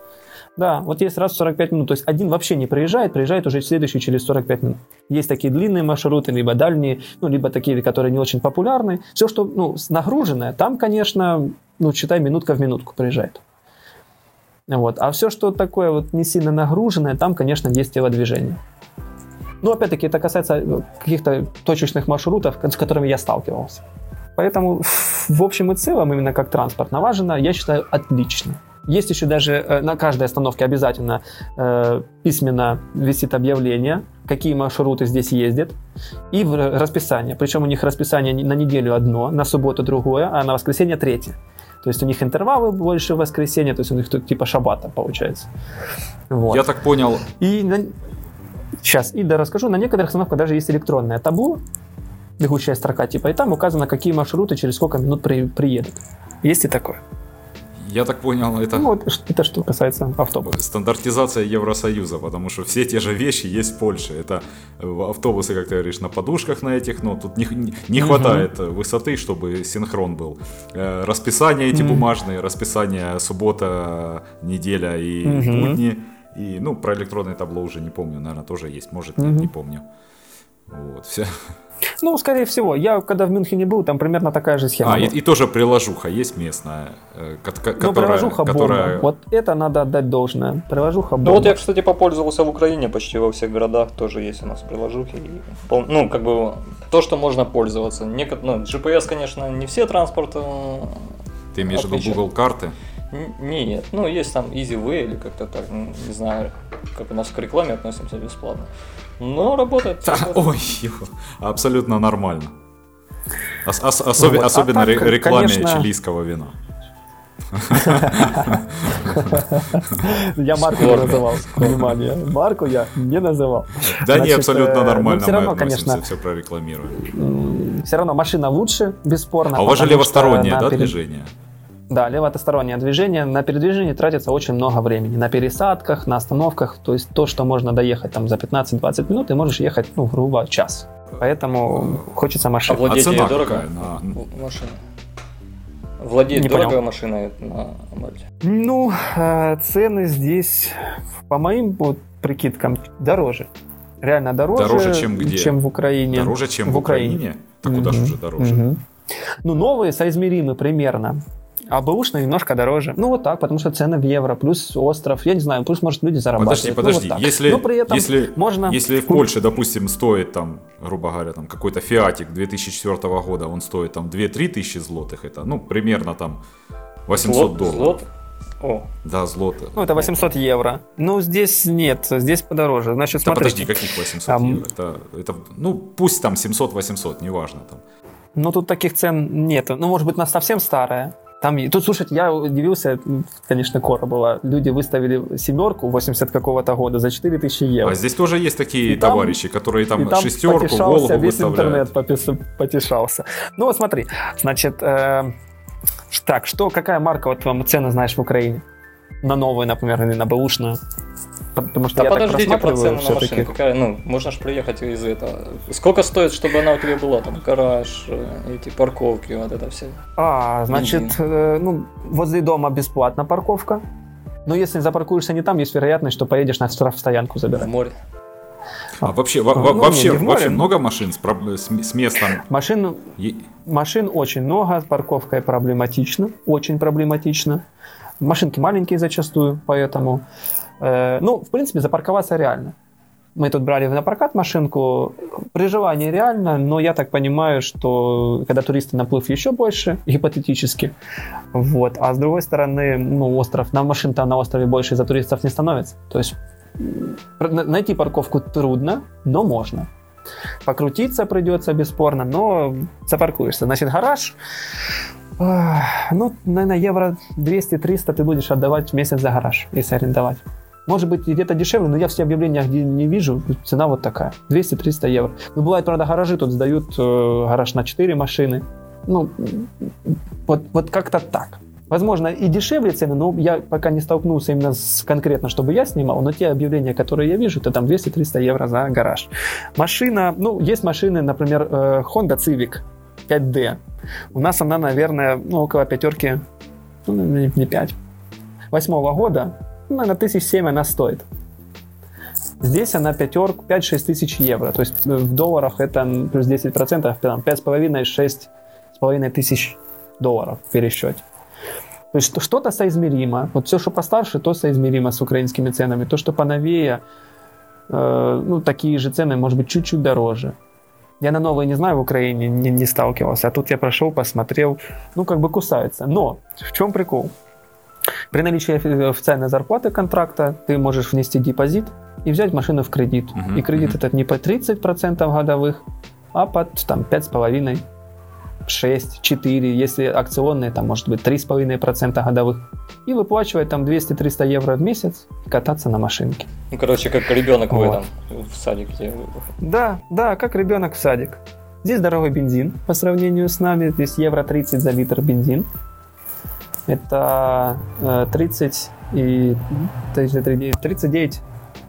Да, вот есть раз в 45 минут. То есть один вообще не проезжает, проезжает уже следующий через 45 минут. Есть такие длинные маршруты, либо дальние, ну, либо такие, которые не очень популярны. Все, что ну, нагруженное, там, конечно, ну, считай, минутка в минутку проезжает. Вот. А все, что такое вот не сильно нагруженное, там, конечно, есть телодвижение. Но опять-таки это касается э, каких-то точечных маршрутов, с которыми я сталкивался. Поэтому в общем и целом, именно как транспорт налажено, я считаю, отлично. Есть еще даже э, на каждой остановке обязательно э, письменно висит объявление, какие маршруты здесь ездят, и в расписание. Причем у них расписание на неделю одно, на субботу другое, а на воскресенье третье. То есть у них интервалы больше в воскресенье, то есть у них тут типа шабата получается.
Вот. Я так понял.
И. сейчас, и да, расскажу, на некоторых остановках даже есть электронное табло, бегущая строка типа, и там указано, какие маршруты через сколько минут при, приедут. Есть и такое.
Я так понял, это...
Ну, вот это что касается автобусов.
Стандартизация Евросоюза, потому что все те же вещи есть в Польше. Это э, автобусы, как ты говоришь, на подушках на этих, но тут не, не хватает угу. высоты, чтобы синхрон был. Э, расписания эти угу. бумажные, расписание суббота, неделя и угу. будни. И, ну, про электронное табло уже не помню, наверное, тоже есть, может, угу. нет, не помню. Вот, все.
Ну, скорее всего. Я, когда в Мюнхене был, там примерно такая же схема.
А, и, и тоже приложуха есть местная,
э, которая... Ну, приложуха которая... Вот это надо отдать должное. Приложуха бомба.
Ну, вот я, кстати, попользовался в Украине почти во всех городах. Тоже есть у нас приложухи. Ну, как бы, то, что можно пользоваться. Некот... Ну, GPS, конечно, не все транспорты
Ты имеешь в виду Google карты?
Нет, ну есть там Easy Way или как-то так, не знаю, как у нас к рекламе относимся бесплатно. Но работает.
Да, ой, абсолютно нормально. Ос- ос- особи- вот. Особенно а так, рекламе конечно... чилийского вина.
Я Марку не называл, внимание. Марку я не называл.
Да не, абсолютно э, нормально. Все равно, конечно, все прорекламируем.
Все равно машина лучше, бесспорно.
А у вас же левостороннее, да, движение?
Да, левостороннее движение. На передвижение тратится очень много времени. На пересадках, на остановках. То есть то, что можно доехать там за 15-20 минут, ты можешь ехать, ну, грубо, час. Поэтому хочется машины.
А владеть а дорого? На... Машина. Владеть не дорого понял. машиной на Мальте?
Ну, э, цены здесь, по моим вот прикидкам, дороже. Реально дороже,
дороже чем, где?
чем в Украине.
Дороже, чем в, в Украине? Украине? Так куда mm-hmm. же уже дороже? Mm-hmm.
Ну, новые соизмеримы примерно. А бэушный немножко дороже. Ну, вот так, потому что цены в евро, плюс остров, я не знаю, плюс, может, люди зарабатывают.
Подожди, подожди,
ну, вот
если, Но при этом если, можно... если в Польше, допустим, стоит там, грубо говоря, там какой-то фиатик 2004 года, он стоит там 2-3 тысячи злотых, это, ну, примерно там 800 Злот, долларов. Злот?
О.
Да, злоты.
Ну, это 800 евро. Ну, здесь нет, здесь подороже. Значит,
да подожди, каких 800 а, евро? Это, это, ну, пусть там 700-800, неважно там.
Ну, тут таких цен нет. Ну, может быть, у нас совсем старая. Там, тут, слушайте, я удивился, конечно, кора была. Люди выставили семерку 80 какого-то года за 4000 евро.
А здесь тоже есть такие и товарищи, там, которые там, там шестерку, Волгу весь
выставляют. интернет потешался. Ну вот смотри, значит, э, так, что, какая марка вот вам цены знаешь в Украине? На новую, например, или на бэушную?
Потому что да я подождите так про цену на машину. Какая, ну, можно же приехать из этого. Сколько стоит, чтобы она у тебя была? Там гараж, э, эти парковки, вот это все.
А, значит, э, ну, возле дома бесплатно парковка. Но если запаркуешься не там, есть вероятность, что поедешь на штрафстоянку забирать.
В море.
А вообще, ну, вообще, не, не вообще много машин с, с, с местом?
Машин, машин очень много, парковка проблематична, очень проблематична. Машинки маленькие зачастую, поэтому ну, в принципе, запарковаться реально. Мы тут брали на прокат машинку. При желании реально, но я так понимаю, что когда туристы наплыв еще больше, гипотетически. Вот. А с другой стороны, ну, остров, на машин-то на острове больше за туристов не становится. То есть найти парковку трудно, но можно. Покрутиться придется бесспорно, но запаркуешься. Значит, гараж, ну, наверное, евро 200-300 ты будешь отдавать в месяц за гараж, если арендовать. Может быть, где-то дешевле, но я все объявления где не вижу. Цена вот такая. 200-300 евро. Ну, бывает, правда, гаражи тут сдают э, гараж на 4 машины. Ну, вот, вот как-то так. Возможно, и дешевле цены, но я пока не столкнулся именно с конкретно, чтобы я снимал, но те объявления, которые я вижу, это там 200-300 евро за гараж. Машина, ну, есть машины, например, э, Honda Civic 5D. У нас она, наверное, ну, около пятерки, ну, не 5, восьмого года, наверное, тысяч семь она стоит. Здесь она пятерку, 5-6 тысяч евро. То есть э, в долларах это плюс 10%, там 5,5-6,5 тысяч долларов в пересчете. То есть что-то соизмеримо. Вот все, что постарше, то соизмеримо с украинскими ценами. То, что поновее, э, ну, такие же цены, может быть, чуть-чуть дороже. Я на новые не знаю, в Украине не, не сталкивался. А тут я прошел, посмотрел, ну, как бы кусаются. Но в чем прикол? При наличии официальной зарплаты контракта ты можешь внести депозит и взять машину в кредит. Угу, и кредит угу. этот не по 30% годовых, а под там, 5,5%. 6, 4, если акционные, там может быть 3,5% годовых. И выплачивать там 200-300 евро в месяц и кататься на машинке.
Ну, короче, как ребенок вот. в этом, в садике.
Да, да, как ребенок в садик. Здесь дорогой бензин по сравнению с нами. Здесь евро 30 за литр бензин. Это 30 э, и 39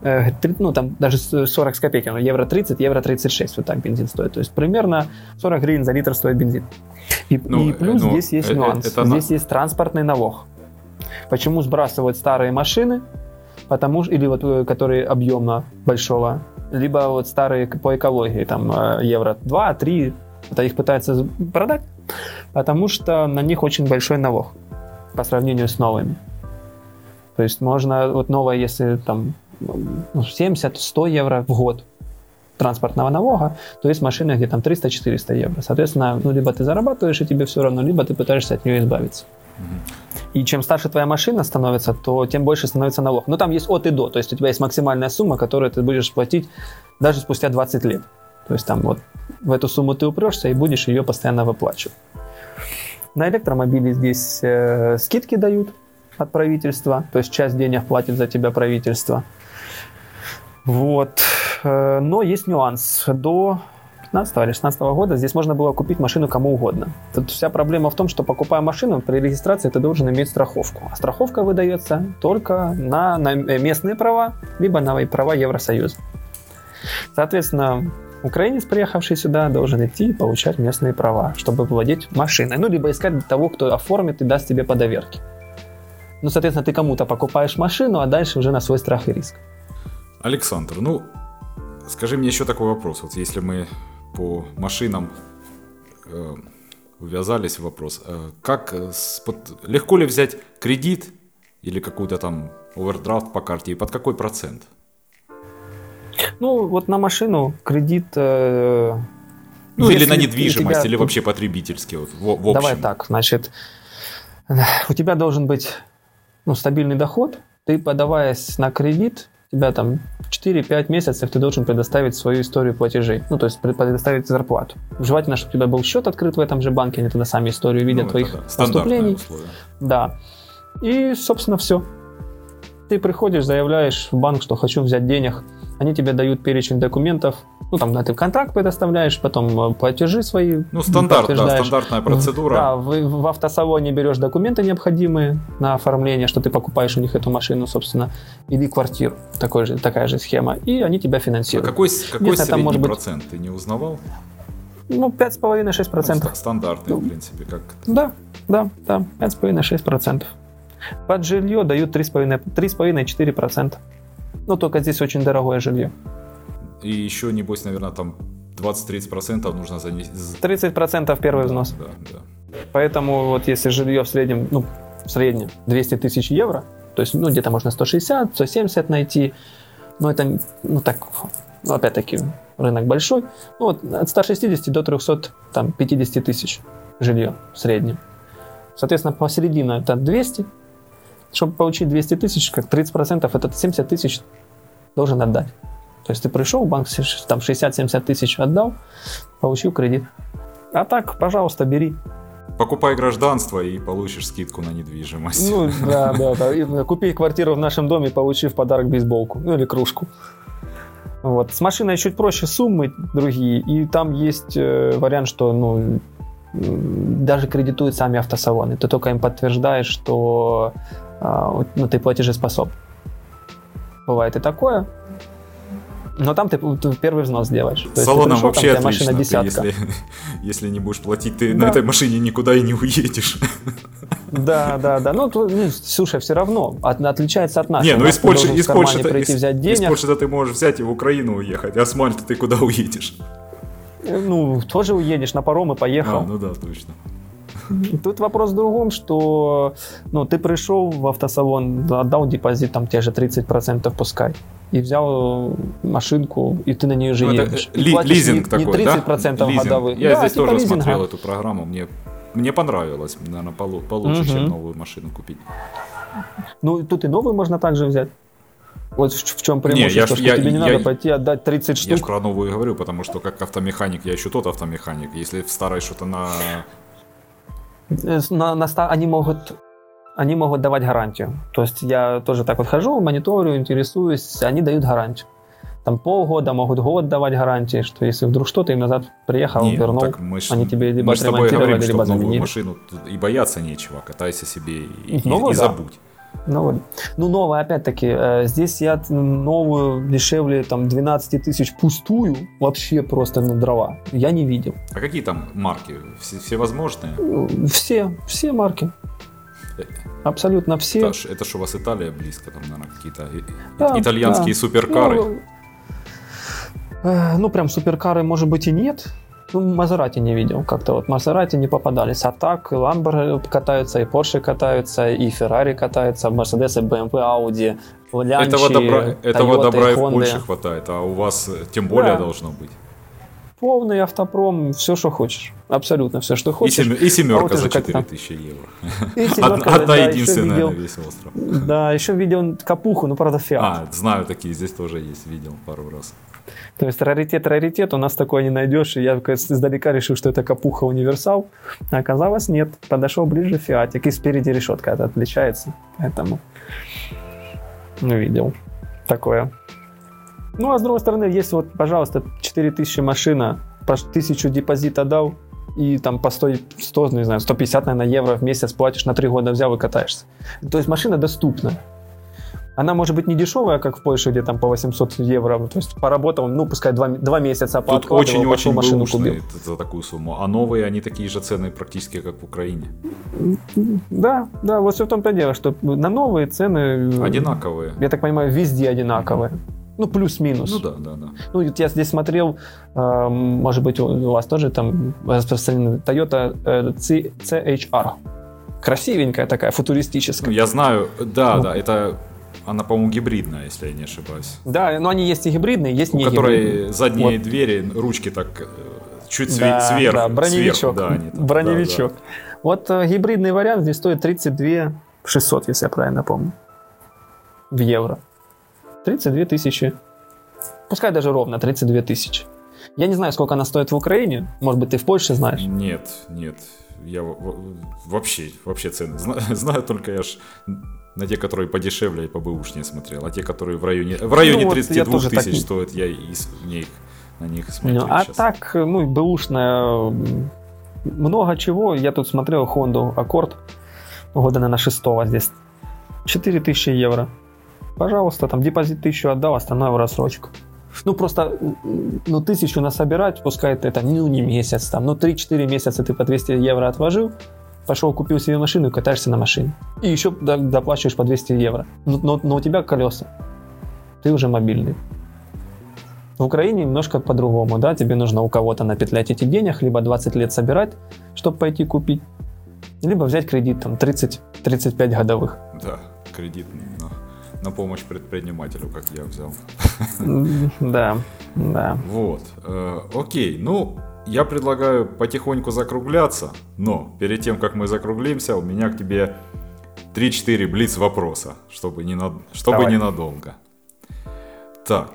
Э, ну, там даже 40 с копейками, евро 30, евро 36, вот так бензин стоит. То есть примерно 40 гривен за литр стоит бензин. И, ну, и плюс ну, здесь есть э, нюанс. Это здесь на... есть транспортный налог. Почему сбрасывают старые машины? Потому что, или вот которые объемно большого, либо вот старые по экологии, там евро 2, 3, это их пытаются продать, потому что на них очень большой налог по сравнению с новыми. То есть можно, вот новая, если там 70-100 ну, евро в год транспортного налога, то есть машина где там 300-400 евро. Соответственно, ну, либо ты зарабатываешь, и тебе все равно, либо ты пытаешься от нее избавиться. И чем старше твоя машина становится, то тем больше становится налог. Но там есть от и до, то есть у тебя есть максимальная сумма, которую ты будешь платить даже спустя 20 лет. То есть там вот в эту сумму ты упрешься и будешь ее постоянно выплачивать. На электромобили здесь э, скидки дают от правительства, то есть часть денег платит за тебя правительство. Вот. Э, но есть нюанс. До 15 или 16 года здесь можно было купить машину кому угодно. Тут вся проблема в том, что покупая машину, при регистрации ты должен иметь страховку. А страховка выдается только на, на местные права, либо на права Евросоюза. Соответственно, украинец, приехавший сюда, должен идти и получать местные права, чтобы владеть машиной. Ну, либо искать того, кто оформит и даст тебе по доверке. Ну, соответственно, ты кому-то покупаешь машину, а дальше уже на свой страх и риск.
Александр, ну, скажи мне еще такой вопрос. Вот если мы по машинам э, увязались в вопрос, э, как э, под, легко ли взять кредит или какую-то там овердрафт по карте и под какой процент?
Ну, вот на машину кредит... Э,
ну, или на недвижимость, тебя... или вообще потребительский. Вот, в, в общем.
Давай так, значит, у тебя должен быть ну, стабильный доход. Ты, подаваясь на кредит, тебя там 4-5 месяцев ты должен предоставить свою историю платежей, ну, то есть предоставить зарплату. Желательно, чтобы у тебя был счет открыт в этом же банке, они тогда сами историю видят ну, твоих да. поступлений. Да. И, собственно, все. Ты приходишь, заявляешь в банк, что хочу взять денег, они тебе дают перечень документов, ну, там, ты контракт предоставляешь, потом э, платежи свои
Ну, стандарт, да, стандартная процедура.
Да, в, в автосалоне берешь документы необходимые на оформление, что ты покупаешь у них эту машину, собственно, или квартиру, такой же, такая же схема, и они тебя финансируют.
А какой, какой средний там, может быть, процент, ты не узнавал?
Ну, 5,5-6%. Ну,
стандартный, в принципе, как...
Да, да, да, 5,5-6%. Под жилье дают 3,5-4%. Но только здесь очень дорогое жилье.
И еще, небось, наверное, там 20-30% нужно занести.
30% первый взнос. Да, да, да. Поэтому вот если жилье в среднем, ну, в среднем 200 тысяч евро, то есть, ну, где-то можно 160, 170 найти, но это, ну, так, ну, опять-таки, рынок большой, ну, вот от 160 до 350 тысяч жилье в среднем. Соответственно, посередине это 200, чтобы получить 200 тысяч, как 30%, это 70 тысяч должен отдать. То есть ты пришел, банк там 60-70 тысяч отдал, получил кредит. А так, пожалуйста, бери.
Покупай гражданство и получишь скидку на недвижимость.
Ну да, да, да. Купи квартиру в нашем доме, получи в подарок бейсболку, ну или кружку. Вот. С машиной чуть проще суммы другие, и там есть э, вариант, что ну, даже кредитуют сами автосалоны. Ты только им подтверждаешь, что ну, ты платежеспособен. Бывает и такое. Но там ты, ты первый взнос делаешь.
С салоном пришел, вообще там, отлично. Машина ты, если, если не будешь платить, ты да. на этой машине никуда и не уедешь.
Да, да, да. Ну, то, ну слушай, все равно от, отличается от нас.
Не, ну из Польши, из Польши, прийти, из, взять денег. из Польши ты можешь взять и в Украину уехать, а с Мальты ты куда уедешь?
Ну, тоже уедешь на паром и поехал. А,
ну да, точно.
Тут вопрос в другом, что ну, ты пришел в автосалон, отдал депозит, там те же 30% пускай, и взял машинку, и ты на нее же ну, едешь.
Ли, лизинг
не,
такой,
не 30% да? годовых.
Я да, здесь типа тоже лизинга. смотрел эту программу, мне, мне понравилось, наверное, получше, угу. чем новую машину купить.
Ну, тут и новый можно также взять. Вот в, в чем преимущество,
я,
что
я,
тебе не
я,
надо
я,
пойти отдать 30 штук.
Я же про новую говорю, потому что как автомеханик я еще тот автомеханик. Если в старой что-то на...
Э, на, на они могут они могут давать гарантию. То есть я тоже так вот хожу, мониторю, интересуюсь, они дают гарантию. Там полгода, могут год давать гарантии, что если вдруг что-то им назад приехал,
Нет,
вернул,
так мы ж,
они тебе либо
мы с тобой говорим,
либо
что новую
заменили.
машину и бояться нечего, катайся себе и, и,
Новую,
и
да.
забудь.
Ну, вот. ну новая, опять-таки, э, здесь я новую дешевле там 12 тысяч пустую, вообще просто на дрова, я не видел.
А какие там марки? Все, всевозможные?
Все, все марки. Абсолютно все.
Это ж у вас Италия близко, там, наверное, какие-то
Да,
итальянские
да.
суперкары.
Ну, э, ну, прям суперкары, может быть, и нет. Ну, Мазерати не видел. Как-то вот Мазерати не попадались. А так, и Ламбор катаются, и Порше катаются, и Феррари катаются, Мерседес, и БМВ, Ауди, Лянчи,
этого добра, этого
Toyota,
добра и в. Польше хватает, а у вас тем более
Да.
должно быть.
Полный автопром, все, что хочешь. Абсолютно все, что
И,
хочешь.
семер- и семерка
А вот
за
уже как
4000 евро.
И семерка,
Одна
да,
единственная
видел-
на весь остров.
Да, еще видел капуху, ну, правда, Фиат.
А, знаю такие, здесь тоже есть, видел пару раз.
То есть раритет, раритет, у нас такое не найдешь. И я как издалека решил, что это капуха универсал. А оказалось, нет. Подошел ближе Фиатик. И спереди решетка это отличается. Поэтому ну, видел такое. Ну, а с другой стороны, есть вот, пожалуйста, 4000 машина, по 1000 депозита дал, и там по 100, 100, не знаю, 150, наверное, евро в месяц платишь, на 3 года взял и катаешься. То есть машина доступна. Она может быть не дешевая, как в Польше, где там по 800 евро. То есть поработал, ну, пускай 2, два месяца
Тут
пооткладывал,
очень-очень
машину купил.
за такую сумму. А новые, они такие же цены практически, как в Украине.
Да, да, вот все в том-то дело, что на новые цены, э,
Одинаковые.
я так понимаю, везде одинаковые. Ну, плюс-минус.
Ну да, да, да.
Ну, я здесь смотрел, э, может быть, у вас тоже там распространена Toyota э, CHR. Красивенькая такая,
Ну,
футуристическая.
я знаю, да,
Ну.
да, это она, по-моему, гибридная, если я не ошибаюсь.
Да, но они есть и гибридные, есть
У
не
которой
гибридные.
задние
Вот.
двери, ручки так э, чуть све-
Да,
сверху.
да, броневичок.
сверху, да, они там,
броневичок.
да,
Вот э, гибридный вариант здесь стоит 32 600, если я правильно помню, в евро. 32 тысячи. Пускай даже ровно 32 тысячи. Я не знаю, сколько она стоит в Украине. Может быть, ты в Польше
да.
знаешь.
Нет, нет. Я вообще, вообще цены. Зна- Знаю только я ж на те, которые подешевле и побэушнее смотрел. А те, которые в районе, в районе
Ну вот я
32
тоже так
тысяч
не-
стоят, я и с- мне их, на них смотрю
Ну, а
сейчас.
так, ну, бэушная, много чего. Я тут смотрел Honda Accord года, наверное, шестого здесь. 4000 евро. Пожалуйста, там депозит тысячу отдал, остальное в рассрочку. Ну, просто, ну, тысячу насобирать, пускай это, ну, не месяц, там, ну, 3-4 месяца ты по 200 евро отложил, пошел, купил себе машину и катаешься на машине. И еще до- доплачиваешь по 200 евро. Но, но у тебя колеса. Ты уже мобильный. В Украине немножко по-другому, да, тебе нужно у кого-то напетлять этих денег, либо 20 лет собирать, чтобы пойти купить, либо взять кредит там 30-35 годовых.
Да, кредит на, на помощь предпринимателю, как я взял.
Да, да.
Вот. э, окей, ну, я предлагаю потихоньку закругляться, но перед тем, как мы закруглимся, у меня к тебе 3-4 блиц вопроса, чтобы, не на- чтобы
Давай.
ненадолго. Так,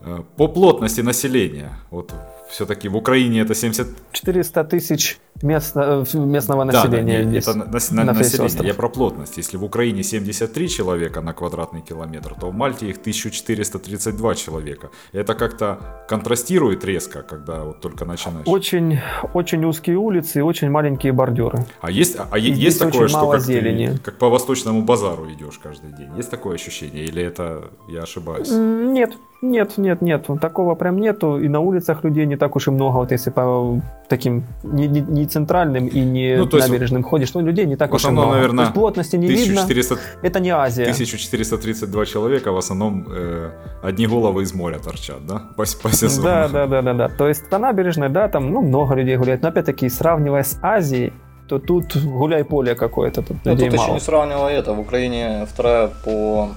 э, по плотности населения, вот все-таки в Украине это 70...
400 тысяч местно- э, местного
Да, да,
населения
не,
здесь.
это на, на-
на
население,
остров.
я про плотность. Если в Украине 73 человека на квадратный километр, то в Мальте их 1432 человека. Это как-то контрастирует резко, когда вот только начинаешь.
Очень, очень узкие улицы и очень маленькие бордюры.
А есть, а е-
И
есть такое, что как,
зелени.
ты, как по восточному базару идешь каждый день? Есть такое ощущение? Или это я ошибаюсь?
Нет, нет, нет, нет. Такого прям нету. И на улицах людей не так уж и много. Вот если по таким не, не- не центральным и не
Ну, то есть
набережным ходишь, то людей не так
в
уж и много.
наверное,
То есть плотности не видно.
1400,
Это не Азия.
1432 человека, в основном э, одни головы из моря торчат, да? По, по сезону.
Да, да, да, да, да. То есть по набережной, да, там ну, много людей гуляет. Но опять-таки, сравнивая с Азией, то тут гуляй поле какое-то, тут
Ну, тут еще
мало.
не сравнивая это. В Украине вторая по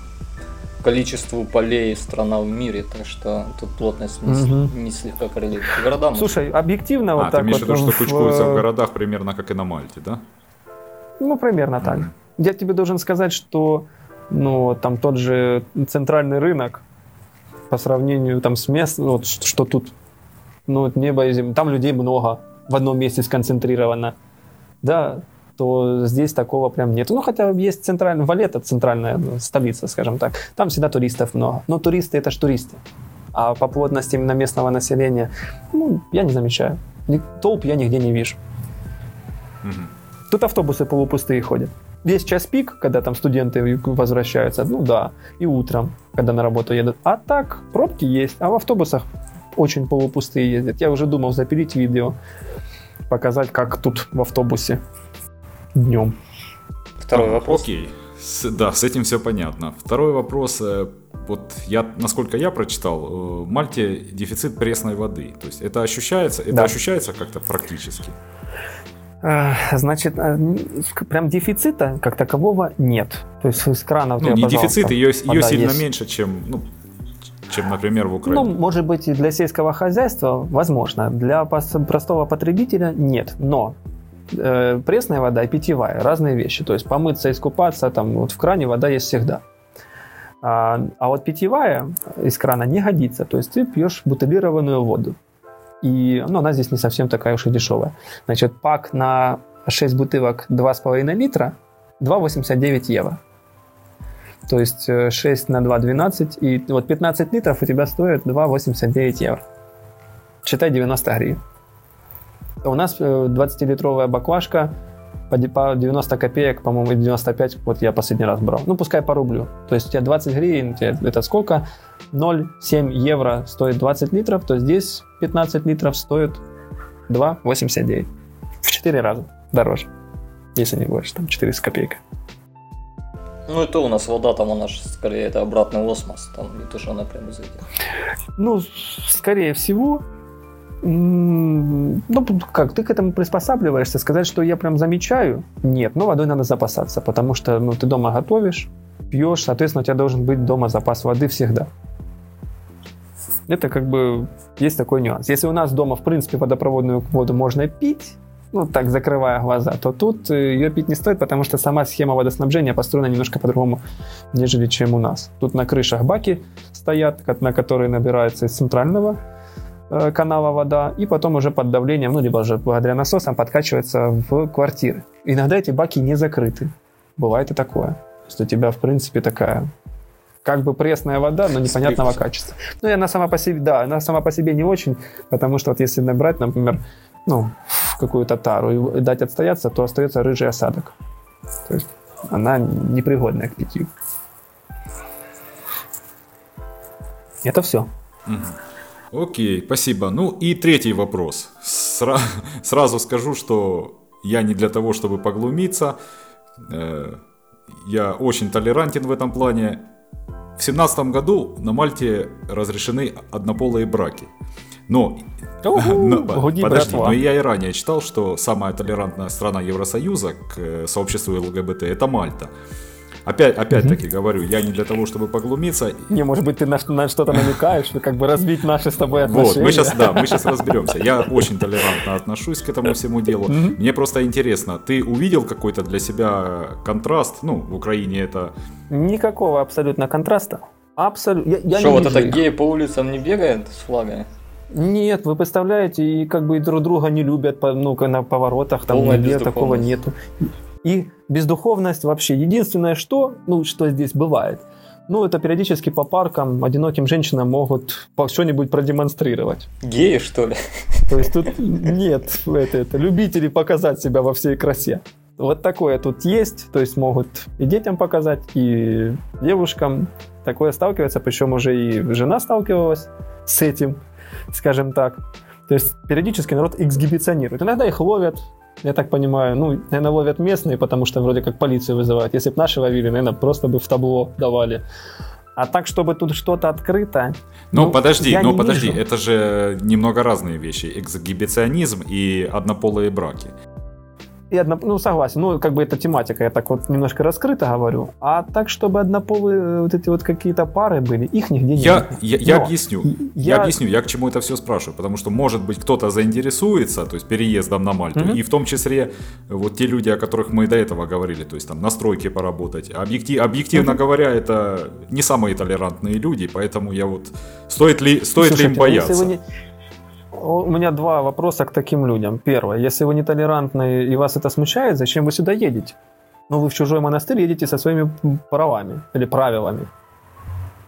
количеству полей страна в мире, так что тут плотность не,
Мгм.
не слегка коррелирует. Городам
Слушай, объективно
А,
вот
ты
так
имеешь в виду, что
в-
кучкуются в городах примерно как и на Мальте, да?
Ну, примерно так. Я тебе должен сказать, что ну, там тот же центральный рынок по сравнению там с местом, вот, что тут ну, небо и земля, там людей много, в одном месте сконцентрировано, да, то здесь такого прям нет. Ну, хотя есть центральный, Валета, центральная столица, скажем так, там всегда туристов много. Но туристы это ж туристы. А по плотности именно местного населения, ну, я не замечаю. Толп я нигде не вижу. Угу. Тут автобусы полупустые ходят. Есть час пик, когда там студенты возвращаются, ну да, и утром, когда на работу едут. А так, пробки есть, а в автобусах очень полупустые ездят. Я уже думал запилить видео, показать, как тут в автобусе днем.
Второй вопрос.
Окей. С, да, с этим все понятно. Второй вопрос. Э, вот я, насколько я прочитал, э, в Мальте дефицит пресной воды. То есть это ощущается, это да. ощущается как-то практически?
Значит, э, прям дефицита как такового нет. То есть из крана...
Ну, не дефицит, ее, ее сильно есть. меньше, чем, ну, чем, например, в Украине.
Ну, может быть, для сельского хозяйства возможно. Для простого потребителя нет. Но э, пресная вода и питьевая разные вещи. То есть помыться, искупаться, там вот в кране вода есть всегда. А, а вот питьевая из крана не годится. То есть ты пьешь бутылированную воду. И ну, она здесь не совсем такая уж и дешевая. Значит, пак на 6 бутылок 2,5 литра 2,89 евро. То есть 6 э, на 2 12. И вот 15 литров у тебя стоит 2,89 евро. Считай 90 гривен. У нас 20-литровая э, баклажка по 90 копеек, по-моему, 95, вот я последний раз брал. Ну, пускай по рублю. То есть у тебя 20 гривен, это сколько? 0,7 евро стоит 20 литров, то здесь 15 литров стоит 2,89. В 4 раза дороже. Если не больше, там 4 с копейкой.
Ну, это у нас вода, там она же скорее это обратный осмос, там не то, что она прям из этих.
Ну, скорее всего, ну, как, ты к этому приспосабливаешься, сказать, что я прям замечаю, нет, но водой надо запасаться, потому что, ну, ты дома готовишь, пьешь, соответственно, у тебя должен быть дома запас воды всегда. Это как бы есть такой нюанс. Если у нас дома, в принципе, водопроводную воду можно пить, ну, так, закрывая глаза, то тут э, ее пить не стоит, потому что сама схема водоснабжения построена немножко по-другому, нежели чем у нас. Тут на крышах баки стоят, на которые набирается из центрального канала вода, и потом уже под давлением, ну, либо же благодаря насосам подкачивается в квартиры. Иногда эти баки не закрыты. Бывает и такое. То есть у тебя, в принципе, такая как бы пресная вода, но непонятного Спирт. качества. Ну, и она сама по себе, да, она сама по себе не очень, потому что вот если набрать, например, ну, какую-то тару и дать отстояться, то остается рыжий осадок. То есть она непригодная к питью. Это все.
Угу. Окей, спасибо. Ну и третий вопрос. Сра- сразу скажу, что я не для того, чтобы поглумиться. Э- я очень толерантен в этом плане. В семнадцатом году на Мальте разрешены однополые браки. Но, но подожди, но я и ранее читал, что самая толерантная страна Евросоюза к э, сообществу ЛГБТ это Мальта. Опять, опять-таки говорю, я не для того, чтобы поглумиться.
Не, может быть, ты на, на что-то намекаешь, что как бы разбить наши с тобой отношения.
Вот, мы сейчас, да, мы сейчас разберемся. Я очень толерантно отношусь к этому всему делу. Мне просто интересно, ты увидел какой-то для себя контраст? Ну, в Украине это...
Никакого абсолютно контраста. Абсолютно.
Что, вот это геи по улицам не бегают с флагами?
Нет, вы представляете, и как бы друг друга не любят, ну, на поворотах, там нигде такого нету. И бездуховность вообще единственное, что, ну, что здесь бывает, ну, это периодически по паркам одиноким женщинам могут что-нибудь продемонстрировать.
Геи, что ли?
То есть тут нет, это, это любители показать себя во всей красе. Вот такое тут есть, то есть могут и детям показать, и девушкам такое сталкивается, причем уже и жена сталкивалась с этим, скажем так. То есть периодически народ эксгибиционирует. Иногда их ловят, я так понимаю, ну, наверное, ловят местные, потому что вроде как полицию вызывают. Если бы наши ловили, наверное, просто бы в табло давали. А так, чтобы тут что-то открыто.
Ну, ну подожди, ну подожди, вижу. это же немного разные вещи. Эксгибиционизм и однополые браки.
И одно, ну, согласен, ну, как бы эта тематика, я так вот немножко раскрыто говорю, а так, чтобы однополые э, вот эти вот какие-то пары были, их нигде
я, нет. Я, я объясню, я... я объясню, я к чему это все спрашиваю, потому что, может быть, кто-то заинтересуется, то есть переездом на Мальту, угу. и в том числе вот те люди, о которых мы до этого говорили, то есть там настройки поработать. Объектив, объективно угу. говоря, это не самые толерантные люди, поэтому я вот, стоит ли, стоит Слушайте, ли им бояться? Не
у меня два вопроса к таким людям. Первое, если вы нетолерантны и вас это смущает, зачем вы сюда едете? Ну, вы в чужой монастырь едете со своими правами или правилами.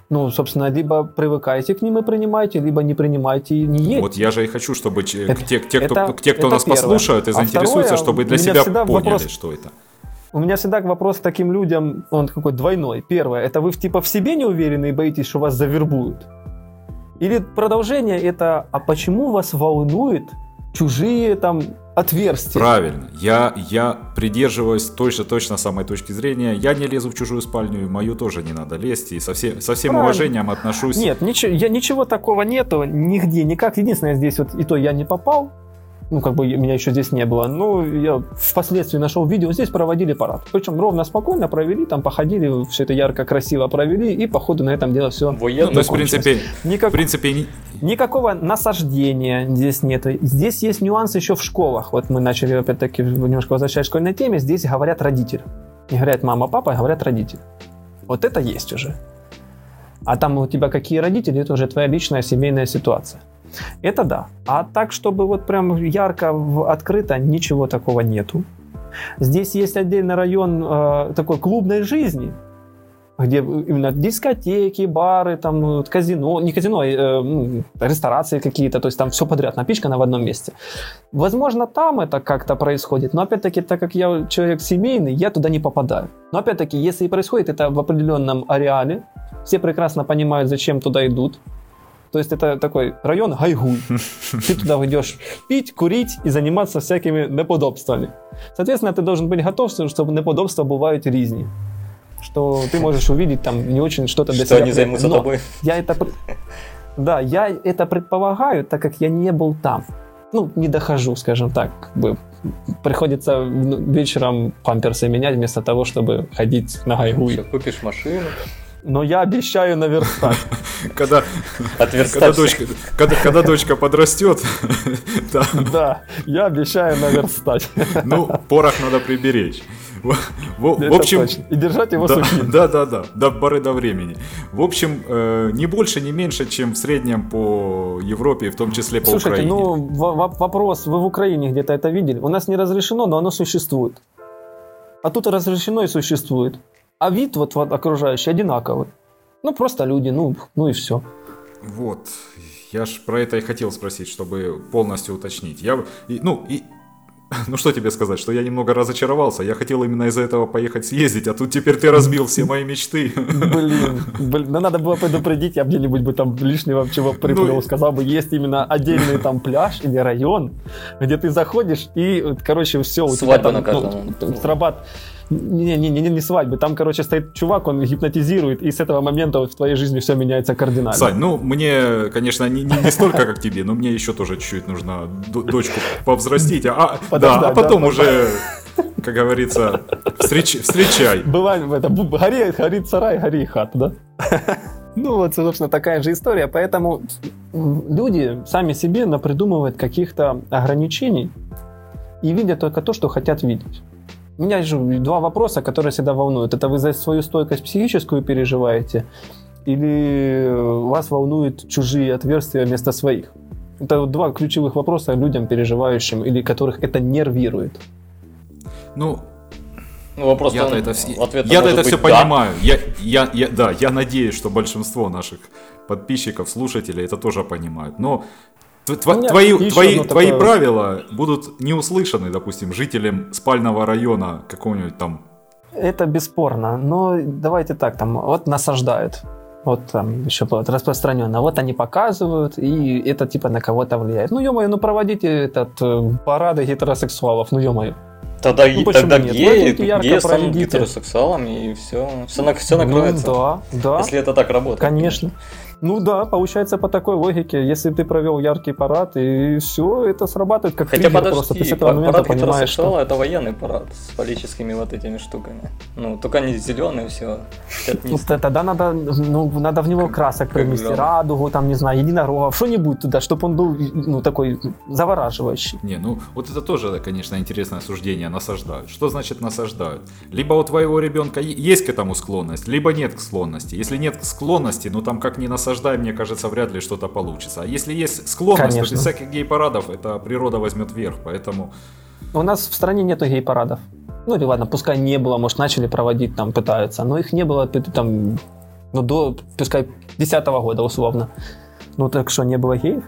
Ну, собственно, либо привыкайте к ним и принимайте, либо не принимайте и не едете.
Вот я же и хочу, чтобы это, те, те, кто, это, те, кто нас первое. послушают и а заинтересуются, второе, чтобы для себя поняли, вопрос, что это.
У меня всегда вопрос к таким людям, он какой двойной. Первое, это вы типа в себе не уверены и боитесь, что вас завербуют? Или продолжение это, а почему вас волнует чужие там отверстия?
Правильно. Я, я придерживаюсь той же точно самой точки зрения. Я не лезу в чужую спальню, мою тоже не надо лезть. И со, все, со всем Правильно. уважением отношусь.
Нет, ничего, я, ничего такого нету нигде, никак. Единственное, здесь вот и то я не попал ну, как бы меня еще здесь не было. Но я впоследствии нашел видео, здесь проводили парад. Причем ровно спокойно провели, там походили, все это ярко, красиво провели, и походу на этом дело все
Военно, ну, то есть, в принципе, Никак... в принципе...
Никакого насаждения здесь нет. Здесь есть нюансы еще в школах. Вот мы начали, опять-таки, немножко возвращаясь к школьной теме, здесь говорят родители. Не говорят мама, папа, а говорят родители. Вот это есть уже. А там у тебя какие родители, это уже твоя личная семейная ситуация. Это да. А так, чтобы вот прям ярко, открыто, ничего такого нету. Здесь есть отдельный район э, такой клубной жизни, где именно дискотеки, бары, там казино, не казино, а э, ресторации какие-то, то есть там все подряд напичкано в одном месте. Возможно, там это как-то происходит, но опять-таки, так как я человек семейный, я туда не попадаю. Но опять-таки, если и происходит это в определенном ареале, все прекрасно понимают, зачем туда идут, то есть это такой район Гайгуй. Ты туда идешь пить, курить и заниматься всякими неподобствами. Соответственно, ты должен быть готов, что неподобства бывают різні. Что ты можешь увидеть там не очень что-то для
что себя. Что они займутся Но тобой.
Я это... Да, я это предполагаю, так как я не был там. Ну, не дохожу, скажем так. Как бы приходится вечером памперсы менять вместо того, чтобы ходить на гайгуй.
Купишь машину
но я обещаю наверстать.
Когда, когда, дочка, когда, когда дочка подрастет.
да. да, я обещаю наверстать.
ну, порох надо приберечь. В, в, в общем, точно.
и держать его
да,
сухим.
Да, да, да, до поры до времени. В общем, э, не больше, не меньше, чем в среднем по Европе, в том числе по
Слушайте,
Украине.
ну вопрос, вы в Украине где-то это видели? У нас не разрешено, но оно существует. А тут разрешено и существует. А вид вот, вот окружающий одинаковый. Ну, просто люди, ну, ну и все.
Вот. Я ж про это и хотел спросить, чтобы полностью уточнить. Я, и, ну, и, ну что тебе сказать, что я немного разочаровался. Я хотел именно из-за этого поехать съездить, а тут теперь ты разбил все мои мечты.
Блин, блин, ну надо было предупредить, я где-нибудь бы там лишнего чего приплел, ну, сказал бы, есть именно отдельный там пляж или район, где ты заходишь и, короче, все, у
тебя там ну,
срабатывает не, не, не, не свадьбы. Там, короче, стоит чувак, он гипнотизирует, и с этого момента в твоей жизни все меняется кардинально.
Сань, ну, мне, конечно, не, не, не столько, как тебе, но мне еще тоже чуть-чуть нужно дочку повзрастить, а, а да, а потом да, уже, как говорится, встреч, встречай.
Бывает, это, гори, горит сарай, гори хата, да? Ну вот, собственно, такая же история. Поэтому люди сами себе напридумывают каких-то ограничений и видят только то, что хотят видеть. У меня же два вопроса, которые всегда волнуют. Это вы за свою стойкость психическую переживаете или вас волнуют чужие отверстия вместо своих? Это вот два ключевых вопроса людям, переживающим или которых это нервирует.
Ну,
ну, вопрос
я-то это, я это все да. понимаю. Я, я, я, да, я надеюсь, что большинство наших подписчиков, слушателей это тоже понимают. Но твои, твои, твои правила будут не услышаны, допустим, жителям спального района какого-нибудь там.
Это бесспорно, но давайте так, там, вот насаждают, вот там еще вот распространенно, вот они показывают, и это типа на кого-то влияет. Ну, ё-моё, ну проводите этот э, парады гетеросексуалов, ну, ё-моё.
Тогда, ну, тогда нет? геи, геи станут гетеросексуалами, и все, все, на, все накроется.
Ну, да, да.
Если это так работает.
Конечно. Ну да, получается по такой логике, если ты провел яркий парад, и все, это срабатывает как
Хотя
триггер
подожди,
просто. Ты с этого момента
парад
понимаешь, что...
это военный парад с фаллическими вот этими штуками. Ну, только они зеленые все.
Ну, тогда надо, ну, надо в него красок принести, радугу, там, не знаю, единорогов, что-нибудь туда, чтобы он был, ну, такой завораживающий.
Не, ну вот это тоже, конечно, интересное суждение, насаждают. Что значит насаждают? Либо у твоего ребенка есть к этому склонность, либо нет к склонности. Если нет склонности, ну там как ни насаждай, мне кажется, вряд ли что-то получится. А если есть склонность, то
Конечно.
без всяких гей-парадов это природа возьмет верх. Поэтому
У нас в стране нету гей-парадов. Ну, или ладно, пускай не было, может, начали проводить, там, пытаются, но их не было, там, ну, до, пускай, 10 года, условно. Ну, так что, не было геев?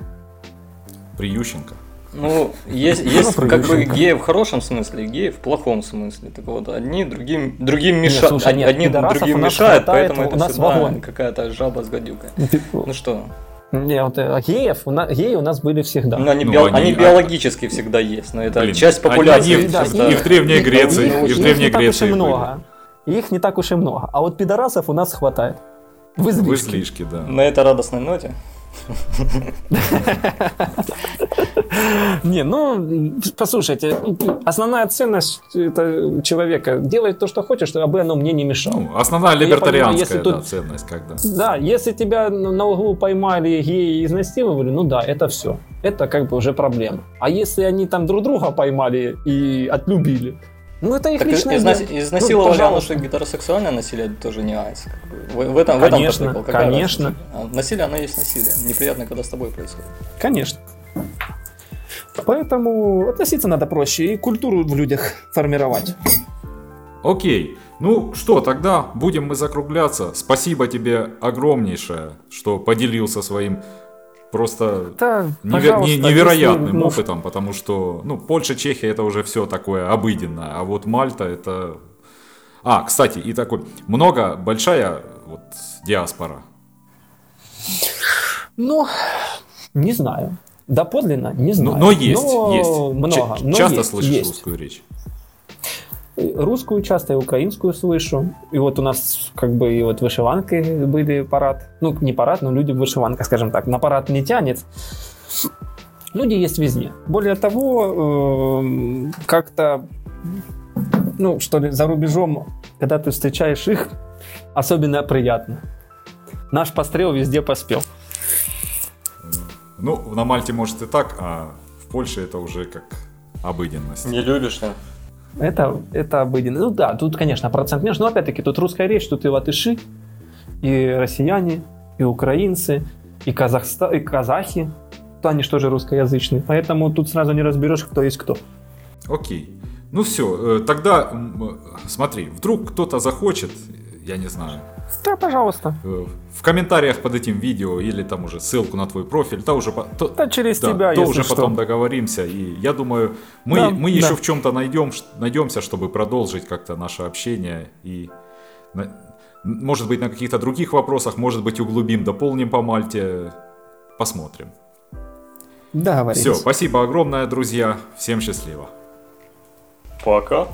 при Ющенко.
Ну, есть, есть
Ну,
как бы геи в хорошем смысле, геи в плохом смысле. Так вот, одни другим, другим
Нет,
мешают,
нет,
одни другим мешают,
хватает,
поэтому
у
это
нас
всегда
вагон.
какая-то жаба с гадюкой. Ну что,
Не, вот, э, геев, у нас, геи у нас были всегда.
ну, они,
Ну,
био-
они-
они биологически всегда есть, но это
Блин,
часть
они-
популяции.
они-
Да,
всегда.
и в Древней
их-
Греции,
их-
и в
их
Древней
не так уж и
Греции были.
много. Их не так уж и много. А вот пидорасов у нас хватает. В
В
излишке.
излишке, да.
На этой радостной ноте.
Не, ну, послушайте, основная ценность это человека делать то, что хочешь, чтобы оно мне не мешало.
Ну, основная
понимаю,
либертарианская да, ценность, когда.
Да, если тебя на на углу поймали геи и изнасиловали, ну да, это все. Это как бы уже проблема. А если они там друг друга поймали и отлюбили, ну это их
Так
личное
изна-
дело.
изнасиловали,
Ну,
оно что гетеросексуальное насилие это тоже не бы. В, в этом, в этом
Конечно.
Какая
конечно.
разница? Насилие, оно есть насилие. Неприятно, когда с тобой происходит.
Конечно. Поэтому относиться надо проще и культуру в людях формировать.
Окей. Ну что, тогда будем мы закругляться. Спасибо тебе огромнейшее, что поделился своим просто
Да,
неве-
пожалуйста,
не- невероятным
если, ну,
опытом, потому что, ну, Польша, Чехия это уже все такое обыденное, а вот Мальта это... А, кстати, и такой, много, большая вот диаспора.
Ну, не знаю. Доподлинно не
Но,
знаю.
но есть,
Но
есть.
Много.
Ч-
но
часто
есть,
слышишь
есть.
русскую речь?
Русскую часто и украинскую слышу. И вот у нас как бы и вот вышиванки были парад. Ну, не парад, но люди в вышиванках, скажем так. На парад не тянет. Люди есть везде. Более того, эм, как-то, ну, что ли, за рубежом, когда ты встречаешь их, особенно приятно. Наш пострел везде поспел.
Ну, на Мальте может и так, а в Польше это уже как обыденность.
Не любишь, да?
Это, это обыденно. Ну да, тут, конечно, процент меньше, но опять-таки тут русская речь, тут и латыши, и россияне, и украинцы, и, Казахста... и казахи, то они же тоже русскоязычные, поэтому тут сразу не разберешь, кто есть кто.
Окей. Ну все, тогда э, смотри, вдруг кто-то захочет, я не знаю,
Да, пожалуйста.
э, в комментариях под этим видео или там уже ссылку на твой профиль, то уже, то,
Да через
да,
тебя,
то
если
уже
что.
потом договоримся. И я думаю, мы,
Да,
мы
да.
еще в чем-то найдем, найдемся, чтобы продолжить как-то наше общение и на- может быть на каких-то других вопросах, может быть углубим, дополним по Мальте, посмотрим.
Договорились.
Все, спасибо огромное, друзья, всем счастливо.
Пока.